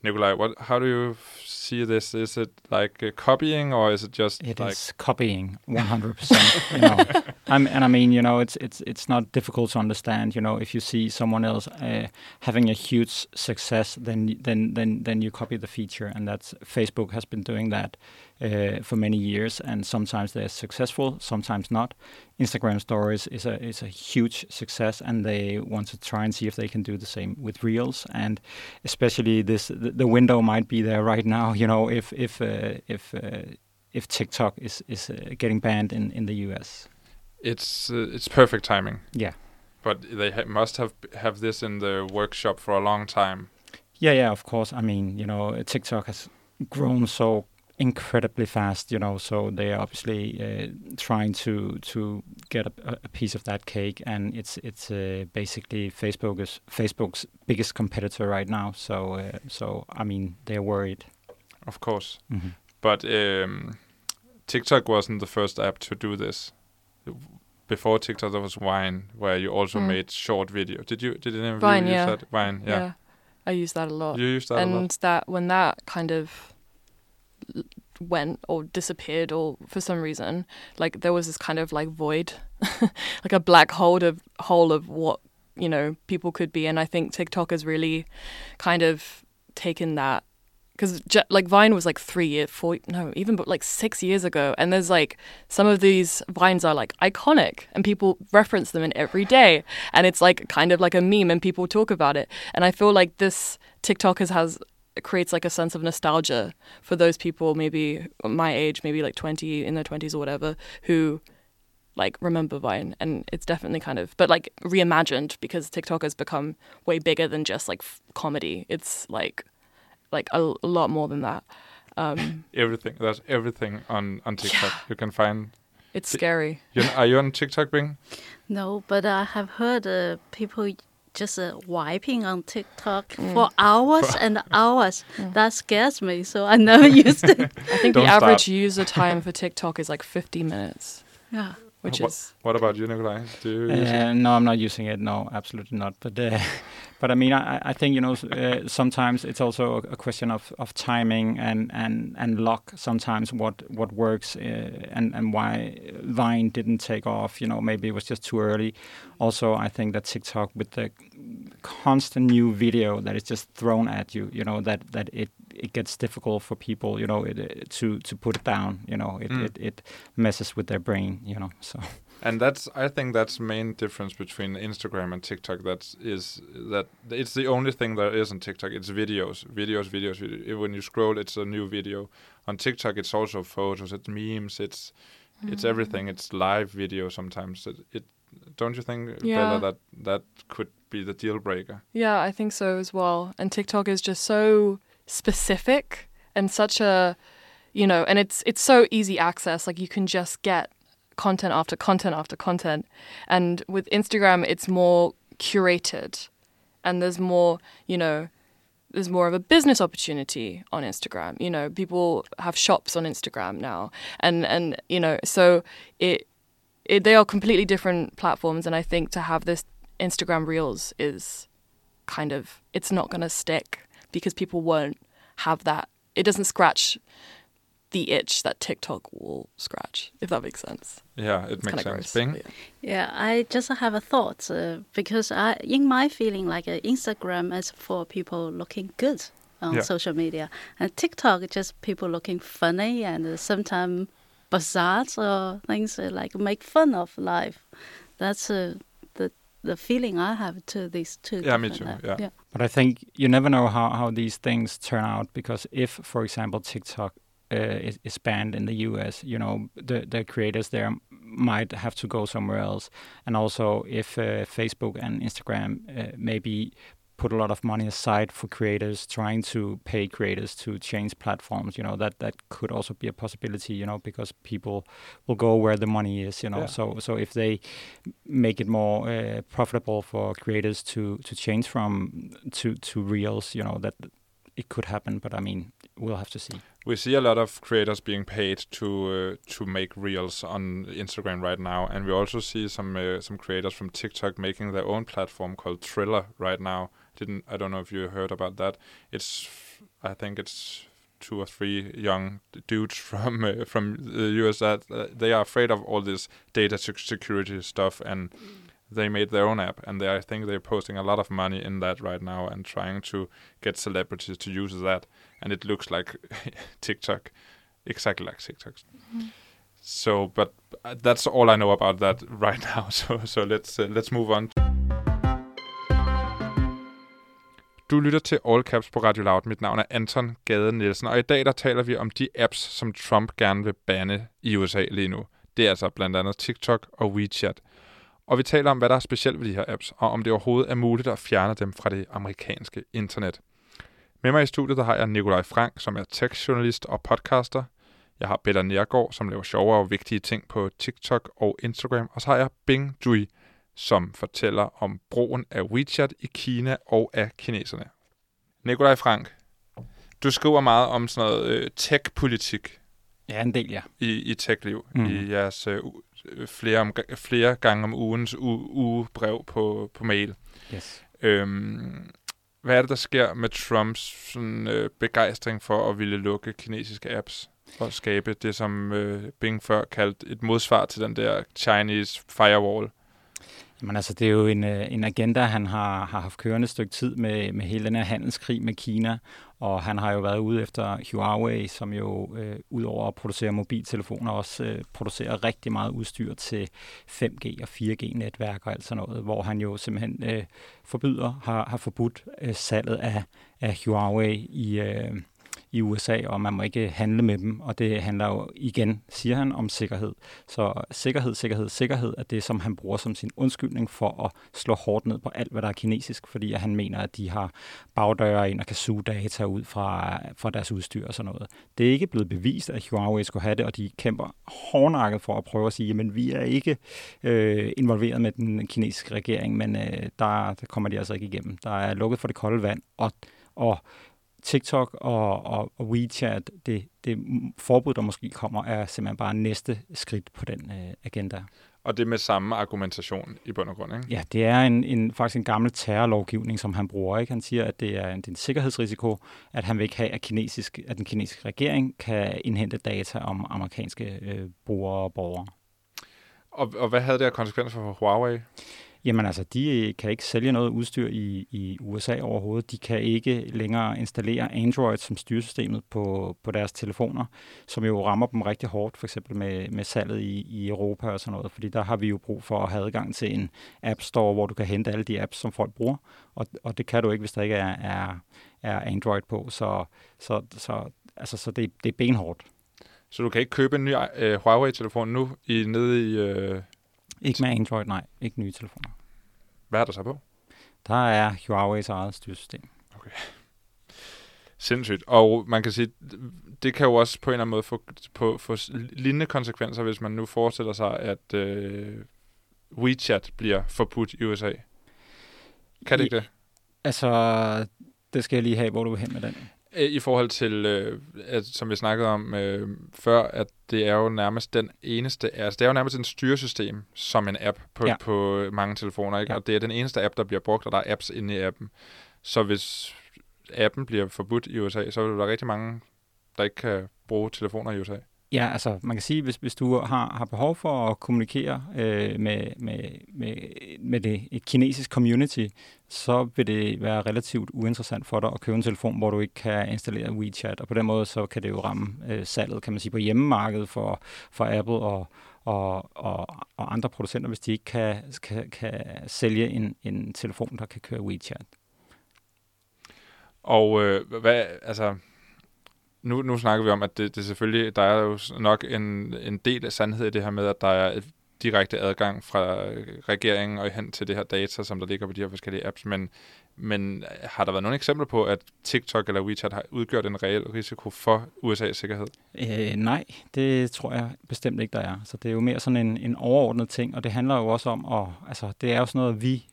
Speaker 1: Nikolaj. What? How do you see this? Is it like uh, copying or is it just
Speaker 2: it
Speaker 1: like
Speaker 2: is copying 100%? you know, I'm, and I mean, you know, it's it's it's not difficult to understand. You know, if you see someone else uh, having a huge success, then then then then you copy the feature, and that's Facebook has been doing that uh, for many years, and sometimes they're successful, sometimes not. Instagram Stories is a is a huge success, and they want to try and see if they can do the same with Reels, and especially this the, the window might be there right now. You know, if if uh, if uh, if TikTok is is uh, getting banned in in the US
Speaker 1: it's uh, it's perfect timing.
Speaker 2: Yeah.
Speaker 1: But they ha- must have have this in the workshop for a long time.
Speaker 2: Yeah, yeah, of course. I mean, you know, TikTok has grown so incredibly fast, you know, so they're obviously uh, trying to to get a, a, piece of that cake, and it's it's uh, basically Facebook is Facebook's biggest competitor right now. So uh, so I mean, they're worried.
Speaker 1: Of course,
Speaker 2: mm-hmm.
Speaker 1: but um, TikTok wasn't the first app to do this before TikTok there was Vine, where you also mm. made short video. Did you? Did any of
Speaker 4: Vine,
Speaker 1: you
Speaker 4: yeah.
Speaker 1: that? Vine, yeah.
Speaker 4: yeah. I use that a lot.
Speaker 1: You use that
Speaker 4: and
Speaker 1: a lot.
Speaker 4: that when that kind of went or disappeared or for some reason, like there was this kind of like void, like a black hole of hole of what you know people could be. And I think TikTok has really kind of taken that because like Vine was like three years, four, no, even but like six years ago, and there's like some of these vines are like iconic, and people reference them in every day, and it's like kind of like a meme, and people talk about it, and I feel like this TikTok has has creates like a sense of nostalgia for those people, maybe my age, maybe like twenty in their twenties or whatever, who like remember Vine, and it's definitely kind of, but like reimagined because TikTok has become way bigger than just like f- comedy. It's like like a, a lot more than that. Um,
Speaker 1: everything. There's everything on on TikTok.
Speaker 4: Yeah.
Speaker 1: You can find.
Speaker 4: It's scary.
Speaker 1: You, are you on TikTok, Bing?
Speaker 3: No, but I have heard uh, people just uh, wiping on TikTok mm. for hours and hours. Mm. That scares me, so I never used it.
Speaker 4: I think Don't the average start. user time for TikTok is like 50 minutes.
Speaker 3: Yeah.
Speaker 4: Which
Speaker 1: what,
Speaker 4: is.
Speaker 1: What about you, Nikolaj? Do you
Speaker 2: uh, No, I'm not using it. No, absolutely not. But uh, but I mean, I, I think you know uh, sometimes it's also a question of, of timing and, and, and luck. Sometimes what what works uh, and and why Vine didn't take off. You know, maybe it was just too early. Also, I think that TikTok with the constant new video that is just thrown at you, you know, that that it it gets difficult for people, you know, it, it, to to put it down. You know, it, mm. it it messes with their brain. You know, so.
Speaker 1: And that's I think that's the main difference between Instagram and TikTok. That is that it's the only thing there is on TikTok. It's videos, videos, videos. videos. When you scroll, it's a new video. On TikTok, it's also photos, it's memes, it's mm. it's everything. It's live video sometimes. It, it don't you think,
Speaker 4: yeah.
Speaker 1: Bella, that that could be the deal breaker?
Speaker 4: Yeah, I think so as well. And TikTok is just so specific and such a you know, and it's it's so easy access. Like you can just get content after content after content. And with Instagram, it's more curated and there's more, you know, there's more of a business opportunity on Instagram. You know, people have shops on Instagram now. And, and you know, so it, it, they are completely different platforms. And I think to have this Instagram Reels is kind of, it's not going to stick because people won't have that. It doesn't scratch the itch that TikTok will scratch, if that makes sense.
Speaker 1: Yeah, it
Speaker 4: it's
Speaker 1: makes sense. Bing?
Speaker 3: Yeah. yeah. I just have a thought uh, because I, in my feeling, like uh, Instagram is for people looking good on yeah. social media, and TikTok just people looking funny and uh, sometimes bizarre or things uh, like make fun of life. That's uh, the the feeling I have to these two.
Speaker 1: Yeah, me too. Yeah. yeah.
Speaker 2: But I think you never know how, how these things turn out because if, for example, TikTok uh, is, is banned in the US, you know, the the creators there might have to go somewhere else. And also, if uh, Facebook and Instagram uh, maybe put a lot of money aside for creators, trying to pay creators to change platforms. You know that that could also be a possibility. You know because people will go where the money is. You know
Speaker 1: Yeah.
Speaker 2: so so if they make it more uh, profitable for creators to to change from to to reels, you know that it could happen. But I mean we'll have to see.
Speaker 1: We see a lot of creators being paid to uh, to make reels on Instagram right now, and we also see some uh, some creators from TikTok making their own platform called Triller right now. Didn't I don't know if you heard about that? It's I think it's two or three young dudes from uh, from the US that uh, they are afraid of all this data security stuff and they made their own app and they I think they're posting a lot of money in that right now and trying to get celebrities to use that and it looks like TikTok exactly like TikTok. So but uh, that's all I know about that right now so so let's uh, let's move on. Du lytter til All Caps på Radio Loud. Mit navn er Anton Gade Nielsen, og i dag der taler vi om de apps, som Trump gerne vil bande i USA lige nu. Det er altså blandt andet TikTok og WeChat. Og vi taler om, hvad der er specielt ved de her apps, og om det overhovedet er muligt at fjerne dem fra det amerikanske internet. Med mig i studiet der har jeg Nikolaj Frank, som er tech-journalist og podcaster. Jeg har Peter Nergård, som laver sjove og vigtige ting på TikTok og Instagram. Og så har jeg Bing Dui, som fortæller om brugen af WeChat i Kina og af kineserne. Nikolaj Frank, du skriver meget om sådan noget øh, tech-politik
Speaker 2: Ja, en del, ja.
Speaker 1: i, i tech-liv,
Speaker 2: Mhm.
Speaker 1: mm. i jeres øh, øh, flere, om, flere gange om ugens u, ugebrev på, på mail.
Speaker 2: Yes.
Speaker 1: Øhm, hvad er det, der sker med Trumps sådan, øh, begejstring for at ville lukke kinesiske apps og skabe det, som øh, Bing før kaldte et modsvar til den der Chinese firewall?
Speaker 2: Men altså, det er jo en, øh, en agenda, han har, har haft kørende et stykke tid med, med hele den her handelskrig med Kina, og han har jo været ude efter Huawei, som jo øh, udover at producere mobiltelefoner også øh, producerer rigtig meget udstyr til 5G og 4G-netværk og alt sådan noget, hvor han jo simpelthen øh, forbyder, har, har forbudt øh, salget af, af Huawei i, øh, i USA, og man må ikke handle med dem, og det handler jo igen, siger han, om sikkerhed. Så sikkerhed, sikkerhed, sikkerhed er det, som han bruger som sin undskyldning for at slå hårdt ned på alt, hvad der er kinesisk, fordi han mener, at de har bagdøre ind og kan suge data ud fra, fra deres udstyr og sådan noget. Det er ikke blevet bevist, at Huawei skulle have det, og de kæmper hårdnakket for at prøve at sige, at vi er ikke øh, involveret med den kinesiske regering, men øh, der, der kommer de altså ikke igennem. Der er lukket for det kolde vand, og, og TikTok og, og, og WeChat, det, det forbud, der måske kommer, er simpelthen bare næste skridt på den øh, agenda.
Speaker 1: Og det med samme argumentation i bund og grund, ikke?
Speaker 2: Ja, det er en, en, faktisk en gammel terrorlovgivning, som han bruger. Ikke? Han siger, at det er en, det er en sikkerhedsrisiko, at han vil ikke have, at, kinesisk, at den kinesiske regering kan indhente data om amerikanske øh, brugere og borgere.
Speaker 1: Og, og hvad havde det af konsekvenser for Huawei?
Speaker 2: Jamen altså, de kan ikke sælge noget udstyr i, i USA overhovedet. De kan ikke længere installere Android som styresystemet på, på deres telefoner, som jo rammer dem rigtig hårdt, for eksempel med, med salget i, i Europa og sådan noget, fordi der har vi jo brug for at have adgang til en App Store, hvor du kan hente alle de apps, som folk bruger, og, og det kan du ikke, hvis der ikke er, er, er Android på, så, så, så, altså, så det, det er benhårdt.
Speaker 1: Så du kan ikke købe en ny øh, Huawei-telefon nu i, nede i... Øh,
Speaker 2: ikke med Android, nej. Ikke nye telefoner.
Speaker 1: hvad er der så på?
Speaker 2: Der er Huawei's eget styresystem.
Speaker 1: Sindssygt. Og man kan sige, det kan jo også på en eller anden måde få, på, få lignende konsekvenser, hvis man nu forestiller sig, at øh, WeChat bliver forbudt i USA. Kan det ikke det?
Speaker 2: Altså, det skal jeg lige have, hvor du vil hen med den.
Speaker 1: Øh, I forhold til, øh, at, som vi snakkede om øh, før, at det er jo nærmest den eneste, altså det er jo nærmest et styresystem som en app på,
Speaker 2: ja.
Speaker 1: på mange telefoner, ikke?
Speaker 2: Ja.
Speaker 1: og det er den eneste app, der bliver brugt, og der er apps inde i appen. Så hvis appen bliver forbudt i USA, så vil der være rigtig mange, der ikke kan bruge telefoner i USA.
Speaker 2: Ja, altså man kan sige, hvis, hvis du har, har behov for at kommunikere øh, med, med, med, med det, et kinesisk community, så vil det være relativt uinteressant for dig at købe en telefon, hvor du ikke kan installere WeChat, og på den måde så kan det jo ramme øh, salget, kan man sige, på hjemmemarkedet for, for Apple og, og, og, og andre producenter, hvis de ikke kan, kan, kan sælge en, en telefon, der kan køre WeChat.
Speaker 1: Og øh, hvad, altså, nu, nu snakker vi om, at det, det selvfølgelig, der er jo nok en, en del af sandhed i det her med, at der er et direkte adgang fra regeringen og hen til det her data, som der ligger på de her forskellige apps, men, men har der været nogle eksempler på, at TikTok eller WeChat har udgjort en reel risiko for USA's sikkerhed?
Speaker 2: Øh, nej, det tror jeg bestemt ikke, der er. Så det er jo mere sådan en, en overordnet ting, og det handler jo også om, at, altså, det er jo sådan noget, vi,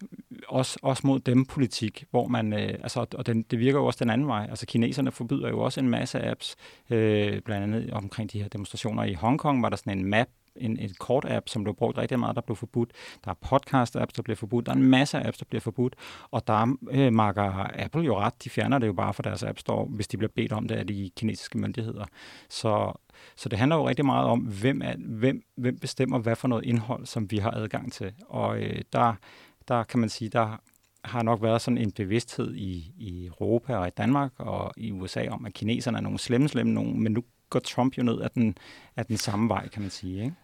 Speaker 2: også, også mod dem politik, hvor man, øh, altså, og den, det virker jo også den anden vej. Altså kineserne forbyder jo også en masse apps, øh, blandt andet omkring de her demonstrationer i Hongkong, var der sådan en map, en, en kort-app, som blev brugt rigtig meget, der blev forbudt. Der er podcast-apps, der bliver forbudt. Der er en masse apps, der bliver forbudt. Og der øh, marker Apple jo ret. De fjerner det jo bare fra deres App Store, hvis de bliver bedt om det af de kinesiske myndigheder. Så, så det handler jo rigtig meget om, hvem, er, hvem, hvem bestemmer, hvad for noget indhold, som vi har adgang til. Og øh, der, der kan man sige, der har nok været sådan en bevidsthed i, i Europa og i Danmark og i USA om, at kineserne er nogle slemme, slemme nogen, men nu går Trump jo ned af den, af den samme vej, kan man sige. Ikke?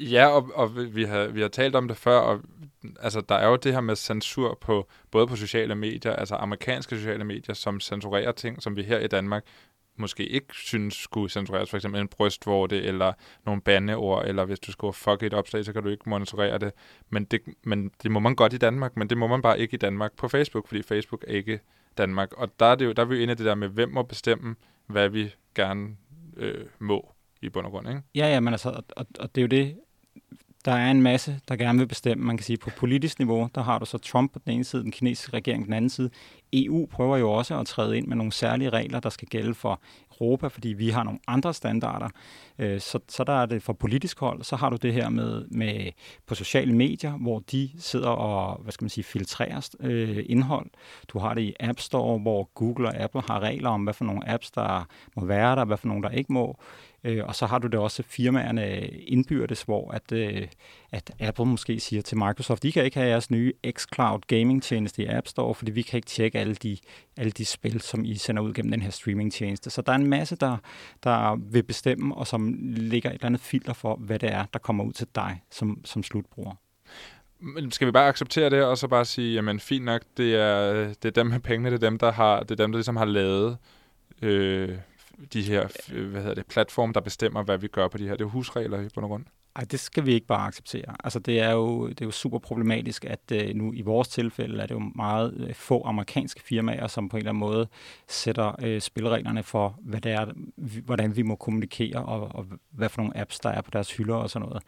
Speaker 1: Ja, og, og vi, har, vi har talt om det før, og altså, der er jo det her med censur på både på sociale medier, altså amerikanske sociale medier, som censurerer ting, som vi her i Danmark måske ikke synes skulle censureres, for eksempel en brystvorte eller nogle bandeord, eller hvis du skriver fuck et opslag, så kan du ikke monitorere det. Men det, men det må man godt i Danmark, men det må man bare ikke i Danmark på Facebook, fordi Facebook er ikke Danmark. Og der er, det jo, der er vi jo inde i det der med, hvem må bestemme, hvad vi gerne øh, må i bund og grund, ikke?
Speaker 2: Ja, ja, men altså, og, og det er jo det, der er en masse, der gerne vil bestemme. Man kan sige, på politisk niveau, der har du så Trump på den ene side, den kinesiske regering på den anden side. EU prøver jo også at træde ind med nogle særlige regler, der skal gælde for Europa, fordi vi har nogle andre standarder. Øh, så, så der er det fra politisk hold. Så har du det her med, med på sociale medier, hvor de sidder og hvad skal man sige, filtrerer øh, indhold. Du har det i App Store, hvor Google og Apple har regler om, hvad for nogle apps, der må være der, hvad for nogle, der ikke må. Øh, og så har du det også firmaerne øh, indbyrdes, hvor at, øh, at Apple måske siger til Microsoft, I kan ikke have jeres nye xCloud gaming tjeneste i App Store, fordi vi kan ikke tjekke alle de, alle de spil, som I sender ud gennem den her streaming tjeneste. Så der er en masse, der, der vil bestemme, og som ligger et eller andet filter for, hvad det er, der kommer ud til dig som, som slutbruger.
Speaker 1: Men skal vi bare acceptere det, og så bare sige, jamen fint nok, det er, det er dem med pengene, det er dem, der har, det er dem, der ligesom har lavet øh, de her øh, hvad hedder det, platform, der bestemmer, hvad vi gør på de her. Det er jo husregler i bund og grund.
Speaker 2: Ej, det skal vi ikke bare acceptere. Altså, det er jo, det er jo super problematisk, at øh, nu i vores tilfælde er det jo meget øh, få amerikanske firmaer, som på en eller anden måde sætter øh, spillereglerne for, hvad det er, vi, hvordan vi må kommunikere, og, og hvad for nogle apps, der er på deres hylder og sådan noget.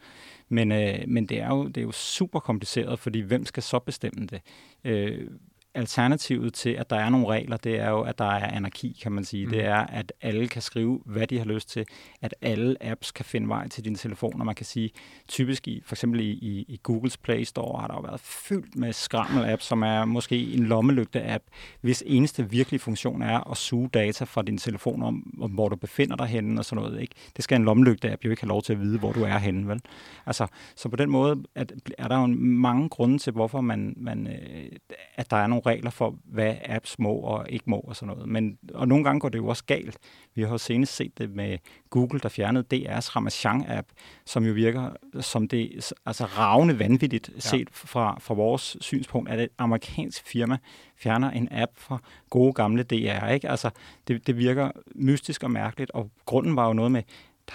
Speaker 2: Men, øh, men det, er jo, det er jo super kompliceret, fordi hvem skal så bestemme det? Øh, alternativet til, at der er nogle regler, det er jo, at der er anarki, kan man sige. Mm. Det er, at alle kan skrive, hvad de har lyst til. At alle apps kan finde vej til din telefon, og man kan sige, typisk i, for eksempel i, i, i Googles Play Store har der jo været fyldt med skrammel-apps, som er måske en lommelygte-app, hvis eneste virkelige funktion er at suge data fra din telefon om, om hvor du befinder dig henne og sådan noget. Ikke? Det skal en lommelygte-app jo ikke have lov til at vide, hvor du er henne. Vel? Altså, så på den måde at, er der jo mange grunde til, hvorfor man, man, øh, at der er nogle nogle regler for, hvad apps må og ikke må og sådan noget. Men, og nogle gange går det jo også galt. Vi har jo senest set det med Google, der fjernede DR's Ramachan-app, som jo virker som det altså ravne vanvittigt ja. set fra, fra vores synspunkt, at et amerikansk firma fjerner en app fra gode gamle DR. Ikke? Altså, det, det virker mystisk og mærkeligt, og grunden var jo noget med,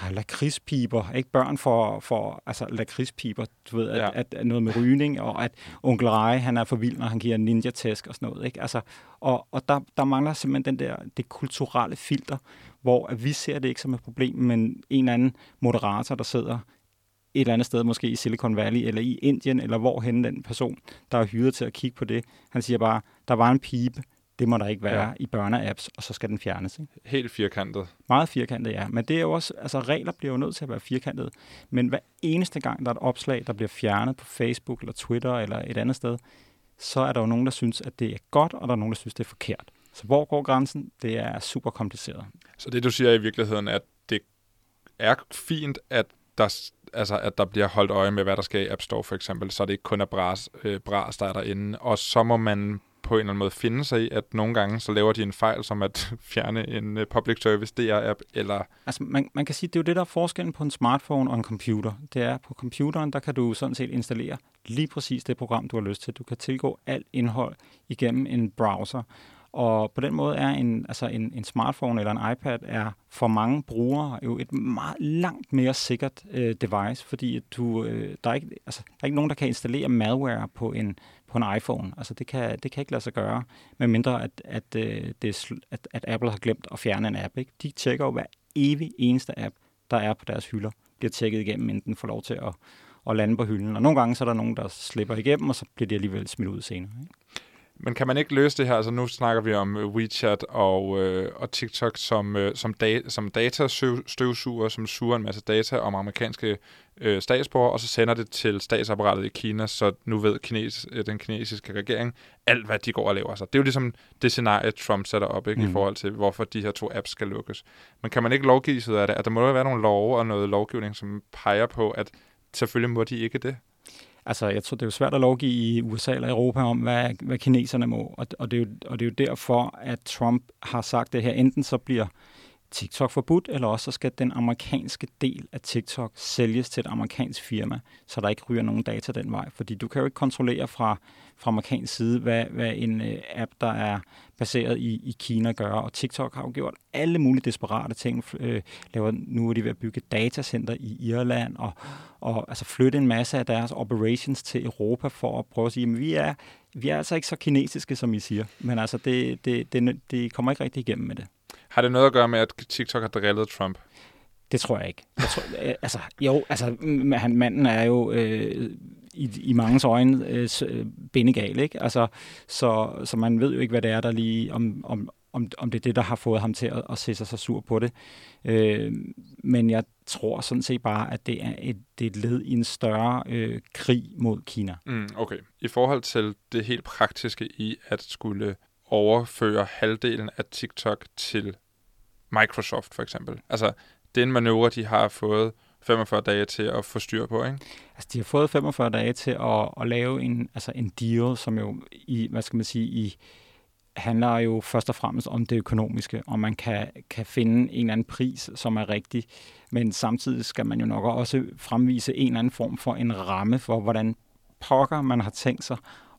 Speaker 2: der er lakridspiber, ikke børn for, for altså lakridspiber, du ved, ja. at, at, noget med rygning, og at onkel Rej, han er for vild, når han giver ninja-tæsk og sådan noget, ikke? Altså, og, og der, der mangler simpelthen den der, det kulturelle filter, hvor at vi ser det ikke som et problem, men en eller anden moderator, der sidder et eller andet sted, måske i Silicon Valley, eller i Indien, eller hvorhen den person, der er hyret til at kigge på det, han siger bare, der var en pibe, det må der ikke være ja. i børneapps, og så skal den fjernes. Ikke?
Speaker 1: Helt firkantet.
Speaker 2: Meget firkantet, ja. Men det er jo også, altså regler bliver jo nødt til at være firkantet. Men hver eneste gang, der er et opslag, der bliver fjernet på Facebook eller Twitter eller et andet sted, så er der jo nogen, der synes, at det er godt, og der er nogen, der synes, det er forkert. Så hvor går grænsen? Det er super kompliceret.
Speaker 1: Så det, du siger i virkeligheden, at det er fint, at der, altså, at der bliver holdt øje med, hvad der sker i App Store for eksempel, så det ikke kun er bras, øh, bras der er derinde. Og så må man på en eller anden måde finde sig i, at nogle gange så laver de en fejl, som at fjerne en øh, public service DR-app, eller...
Speaker 2: Altså, man, man kan sige, det er jo det, der er forskellen på en smartphone og en computer. Det er, på computeren, der kan du sådan set installere lige præcis det program, du har lyst til. Du kan tilgå alt indhold igennem en browser. Og på den måde er en, altså en, en smartphone eller en iPad er for mange brugere jo et meget langt mere sikkert øh, device, fordi du, øh, der, er ikke, altså, der er ikke nogen, der kan installere malware på en, på en iPhone. Altså det kan, det kan ikke lade sig gøre, medmindre at, at, øh, det, at, at Apple har glemt at fjerne en app. Ikke? De tjekker jo hver evig eneste app, der er på deres hylder, bliver tjekket igennem, inden den får lov til at, at lande på hylden. Og nogle gange så er der nogen, der slipper igennem, og så bliver de alligevel smidt ud senere. Ikke?
Speaker 1: Men kan man ikke løse det her? Altså nu snakker vi om øh, WeChat og, øh, og TikTok som, øh, som, da, som datastøvsuger, som suger en masse data om amerikanske øh, statsborgere, og så sender det til statsapparatet i Kina, så nu ved kines, øh, den kinesiske regering alt, hvad de går og laver. Så det er jo ligesom det scenarie, Trump sætter op ikke, mm. i forhold til, hvorfor de her to apps skal lukkes. Men kan man ikke lovgive sig af det? At der må være nogle love og noget lovgivning, som peger på, at selvfølgelig må de ikke det?
Speaker 2: Altså, jeg tror, det er jo svært at lovgive i USA eller Europa om, hvad, hvad kineserne må. Og, og, det er jo, og det er jo derfor, at Trump har sagt det her. Enten så bliver TikTok forbudt, eller også så skal den amerikanske del af TikTok sælges til et amerikansk firma, så der ikke ryger nogen data den vej. Fordi du kan jo ikke kontrollere fra, fra amerikansk side, hvad, hvad en øh, app, der er baseret i, i Kina, gør. Og TikTok har jo gjort alle mulige desperate ting. Øh, laver, nu er de ved at bygge datacenter i Irland, og, og altså flytte en masse af deres operations til Europa for at prøve at sige, at vi er, vi er altså ikke så kinesiske, som I siger. Men altså, det, det, det, det kommer ikke rigtig igennem med det.
Speaker 1: Har det noget at gøre med, at TikTok har drillet Trump?
Speaker 2: Det tror jeg ikke. Jeg tror, øh, altså, jo, altså, han, manden er jo øh, i, i mange øjne øh, øh, bindegal, ikke? Altså, så, så man ved jo ikke, hvad det er, der lige, om, om, om, om det er det, der har fået ham til at, at se sig så sur på det. Øh, men jeg tror sådan set bare, at det er et, det er et led i en større øh, krig mod Kina.
Speaker 1: Mm, okay. I forhold til det helt praktiske i at skulle overføre halvdelen af TikTok til Microsoft for eksempel. Altså, det er en manøvre, de har fået 45 dage til at få styr på, ikke?
Speaker 2: Altså, de har fået 45 dage til at, at lave en, altså en deal, som jo i, hvad skal man sige, i, handler jo først og fremmest om det økonomiske, om man kan, kan finde en eller anden pris, som er rigtig, men samtidig skal man jo nok også fremvise en eller anden form for en ramme for, hvordan pokker man har tænkt sig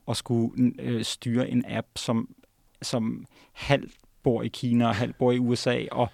Speaker 2: at skulle øh, styre en app, som, som halvt bor i Kina og halvt bor i USA, og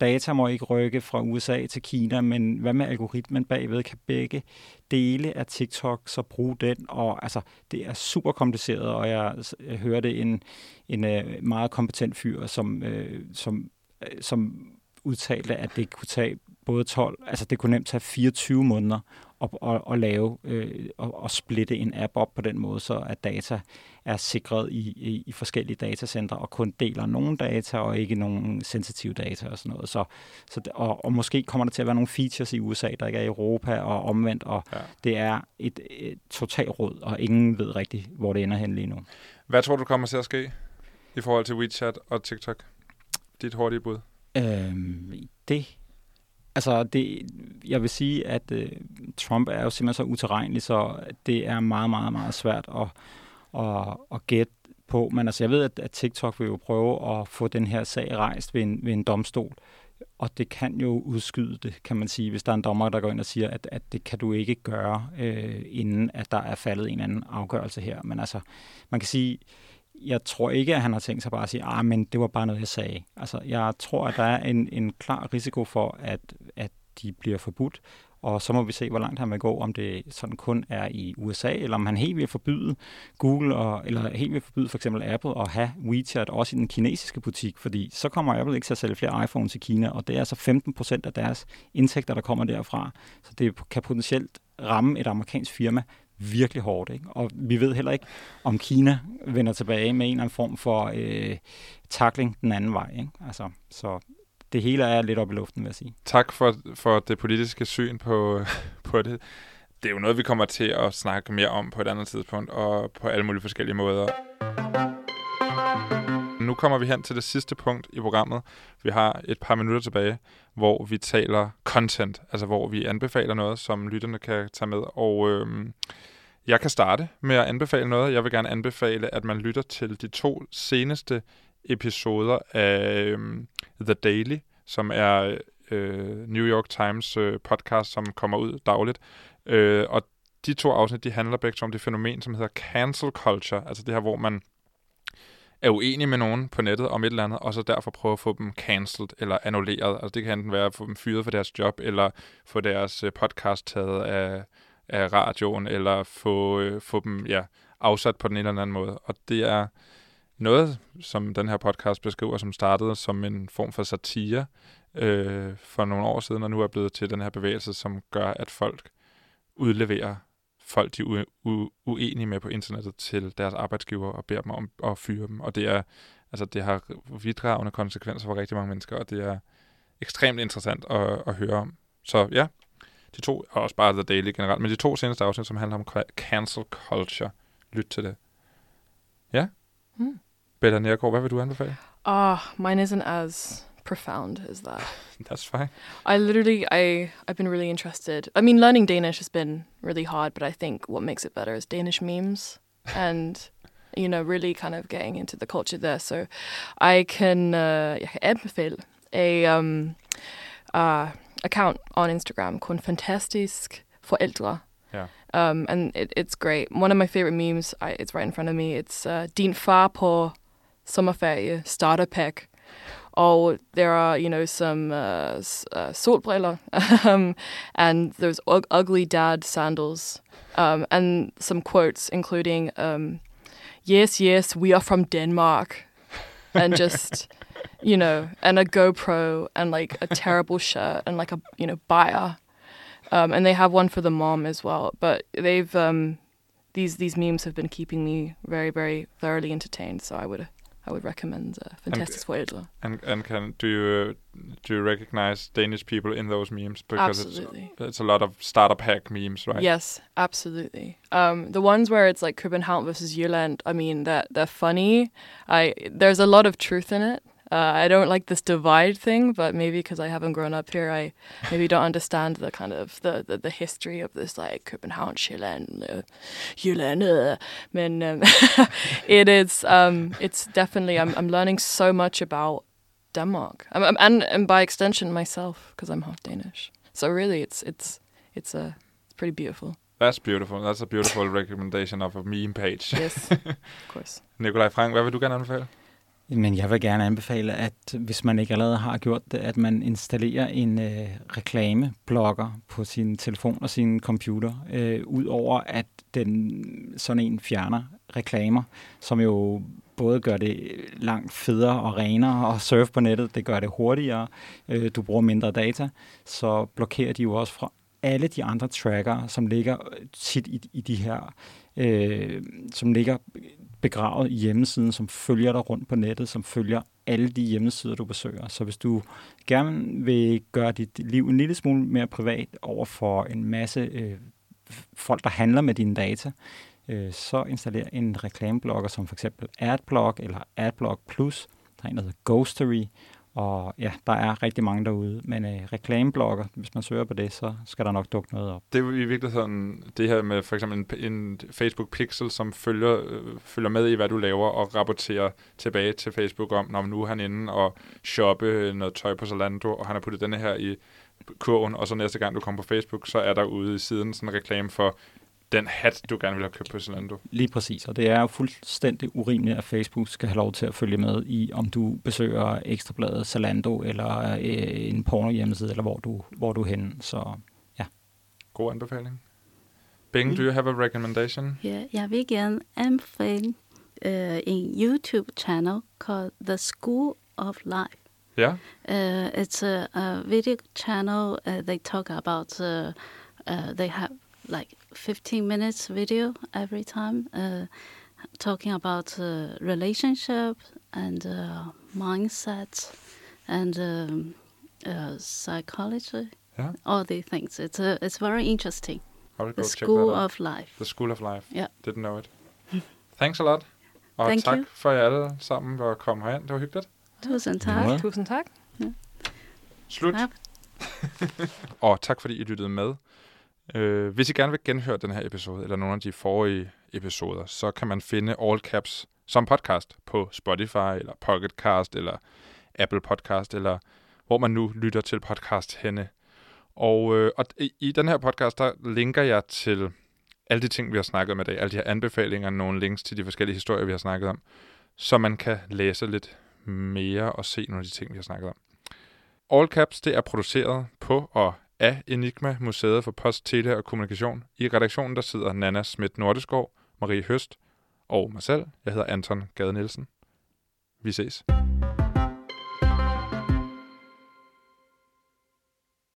Speaker 2: data må ikke rykke fra USA til Kina, men hvad med algoritmen bagved? Kan begge dele af TikTok så bruge den? Og altså, det er super kompliceret, og jeg, jeg hørte en, en uh, meget kompetent fyr, som, uh, som, uh, som udtalte, at det kunne tage både 12, altså det kunne nemt tage 24 måneder at, at, at lave øh, og, og splitte en app op på den måde, så at data er sikret i, i, i forskellige datacenter og kun deler nogle data og ikke nogle sensitive data og sådan noget. Så, så, og, og måske kommer der til at være nogle features i USA, der ikke er i Europa og omvendt, og ja. det er et, et totalt råd, og ingen ved rigtigt, hvor det ender hen lige nu.
Speaker 1: Hvad tror du kommer til at ske i forhold til WeChat og TikTok? Dit hurtige bud?
Speaker 2: Øhm, det Altså, det, jeg vil sige, at øh, Trump er jo simpelthen så uterrenelig, så det er meget, meget, meget svært at, at, at gætte på. Men altså, jeg ved, at, at TikTok vil jo prøve at få den her sag rejst ved en, ved en domstol. Og det kan jo udskyde det, kan man sige, hvis der er en dommer, der går ind og siger, at, at det kan du ikke gøre, øh, inden at der er faldet en anden afgørelse her. Men altså, man kan sige, jeg tror ikke, at han har tænkt sig bare at sige, ah, men det var bare noget, jeg sagde. Altså, jeg tror, at der er en, en klar risiko for, at, at de bliver forbudt, og så må vi se, hvor langt han vil gå, om det sådan kun er i USA, eller om han helt vil forbyde Google, og, eller helt vil forbyde for eksempel Apple at have WeChat også i den kinesiske butik, fordi så kommer Apple ikke til at sælge flere iPhones i Kina, og det er altså 15 procent af deres indtægter, der kommer derfra. Så det kan potentielt ramme et amerikansk firma virkelig hårdt. Ikke? Og vi ved heller ikke, om Kina vender tilbage med en eller anden form for øh, takling den anden vej. Ikke? Altså, så det hele er lidt op i luften, vil jeg sige.
Speaker 1: Tak for, for det politiske syn på, på det. Det er jo noget, vi kommer til at snakke mere om på et andet tidspunkt, og på alle mulige forskellige måder. Nu kommer vi hen til det sidste punkt i programmet. Vi har et par minutter tilbage, hvor vi taler content, altså hvor vi anbefaler noget, som lytterne kan tage med. Og øhm, jeg kan starte med at anbefale noget. Jeg vil gerne anbefale, at man lytter til de to seneste episoder af øhm, The Daily, som er øh, New York Times øh, podcast, som kommer ud dagligt. Øh, og de to afsnit, de handler begge om det fænomen, som hedder cancel culture, altså det her, hvor man er uenig med nogen på nettet om et eller andet, og så derfor prøve at få dem cancelled eller annulleret. Altså det kan enten være at få dem fyret for deres job, eller få deres øh, podcast taget af, af radioen, eller få, øh, få dem ja, afsat på den ene eller anden måde. Og det er noget, som den her podcast beskriver, som startede som en form for satire øh, for nogle år siden, og nu er blevet til den her bevægelse, som gør, at folk udleverer folk, de er uenige med på internettet til deres arbejdsgiver og beder dem om at fyre dem. Og det er altså det har vidtrævende konsekvenser for rigtig mange mennesker, og det er ekstremt interessant at, at høre om. Så ja, de to, og også bare The Daily generelt, men de to seneste afsnit, som handler om cancel culture, lyt til det. Ja?
Speaker 4: Mm.
Speaker 1: Bella Nergård, hvad vil du anbefale?
Speaker 4: Ah, mine isn't as profound as that.
Speaker 1: That's fine.
Speaker 4: I literally, I, I've been really interested. I mean, learning Danish has been really hard, but I think what makes it better is Danish memes and, you know, really kind of getting into the culture there. So I can, uh, anbefale a um, uh, account on Instagram called Fantastisk Forældre.
Speaker 1: Yeah.
Speaker 4: Um, and it, it's great. One of my favorite memes, I, it's right in front of me. It's uh, din far på sommerferie starter pack. Oh, there are, you know, some uh, uh, um, and those ug- ugly dad sandals um, and some quotes, including, um, yes, yes, we are from Denmark. And just, you know, and a GoPro and like a terrible shirt and like a, you know, buyer. Um, and they have one for the mom as well. But they've, um, these, these memes have been keeping me very, very thoroughly entertained. So I would I would recommend uh, Fantastisk Forældre.
Speaker 1: And and can do you do you recognize Danish people in those memes because
Speaker 4: Absolutely.
Speaker 1: it's it's a lot of starter pack memes, right?
Speaker 4: Yes, absolutely. Um, the ones where it's like Copenhagen versus Jylland, I mean, that they're funny. I there's a lot of truth in it. Uh, I don't like this divide thing, but maybe because I haven't grown up here, I maybe don't understand the kind of the, the, the history of this like Copenhagen, Jylland, uh, Jylland. Uh, men, um, it is um, it's definitely I'm I'm learning so much about Denmark, um, and and by extension myself because I'm half Danish. So really, it's it's it's a it's pretty beautiful.
Speaker 1: That's beautiful. That's a beautiful recommendation of a meme page.
Speaker 4: Yes, of course.
Speaker 1: Nikolaj Frank, hvad vil du gerne anbefale?
Speaker 2: Men jeg vil gerne anbefale, at hvis man ikke allerede har gjort det, at man installerer en øh, reklameblogger på sin telefon og sin computer, øh, udover at den sådan en fjerner reklamer, som jo både gør det langt federe og renere at surfe på nettet, det gør det hurtigere, øh, du bruger mindre data, så blokerer de jo også fra alle de andre tracker, som ligger tit i, i de her, øh, som ligger begravet i hjemmesiden, som følger dig rundt på nettet, som følger alle de hjemmesider, du besøger. Så hvis du gerne vil gøre dit liv en lille smule mere privat over for en masse øh, folk, der handler med dine data, øh, så installer en reklameblogger som for eksempel AdBlock eller AdBlock Plus. Der er en, der hedder Ghostery, og ja, der er rigtig mange derude, men øh, reklameblogger, hvis man søger på det, så skal der nok dukke noget op.
Speaker 1: Det er jo i virkeligheden det her med for eksempel en, en Facebook Pixel, som følger, øh, følger med i, hvad du laver, og rapporterer tilbage til Facebook om, når nu er han inde og shoppe noget tøj på Zalando, og han har puttet denne her i kurven, og så næste gang du kommer på Facebook, så er der ude i siden sådan en reklame for den hat, du gerne vil have købt på Zalando.
Speaker 2: Lige præcis, og det er jo fuldstændig urimeligt, at Facebook skal have lov til at følge med i, om du besøger Ekstrabladet, Zalando eller øh, en porno hjemmeside, eller hvor du, hvor du er henne. Så
Speaker 1: God anbefaling. Bing, do you have a recommendation?
Speaker 3: Yeah, jeg vil gerne anbefale uh, en YouTube channel called The School of Life.
Speaker 1: Ja,
Speaker 3: Uh, it's a, a video channel. Uh, they talk about. Uh, uh, they have like 15 minutes video every time, uh, talking about uh, relationship and uh, mindset and um, uh, psychology.
Speaker 1: Ja.
Speaker 3: All these things. It's a, it's very interesting.
Speaker 1: I will go
Speaker 3: The
Speaker 1: check
Speaker 3: School
Speaker 1: that out.
Speaker 3: of Life.
Speaker 1: The School of Life.
Speaker 3: yeah
Speaker 1: Didn't know it. Thanks a lot. Og
Speaker 3: Thank
Speaker 1: tak
Speaker 3: you.
Speaker 1: for jer alle sammen for at komme herind. Det var hyggeligt.
Speaker 3: Tusind
Speaker 2: måde.
Speaker 3: tak.
Speaker 4: Tusind tak.
Speaker 1: Slut.
Speaker 3: Ja.
Speaker 1: Og tak fordi I lyttede med. Øh, hvis I gerne vil genhøre den her episode, eller nogle af de forrige episoder, så kan man finde All Caps som podcast på Spotify, eller Pocketcast, eller Apple Podcast, eller hvor man nu lytter til podcast henne. Og, øh, og i, i den her podcast, der linker jeg til alle de ting, vi har snakket om i dag, alle de her anbefalinger, nogle links til de forskellige historier, vi har snakket om. så man kan læse lidt mere og se nogle af de ting, vi har snakket om. All Caps det er produceret på og af Enigma, Museet for Post, Tele og Kommunikation. I redaktionen der sidder Nana Schmidt Nordeskov, Marie Høst og mig selv. Jeg hedder Anton Gade Nielsen. Vi ses.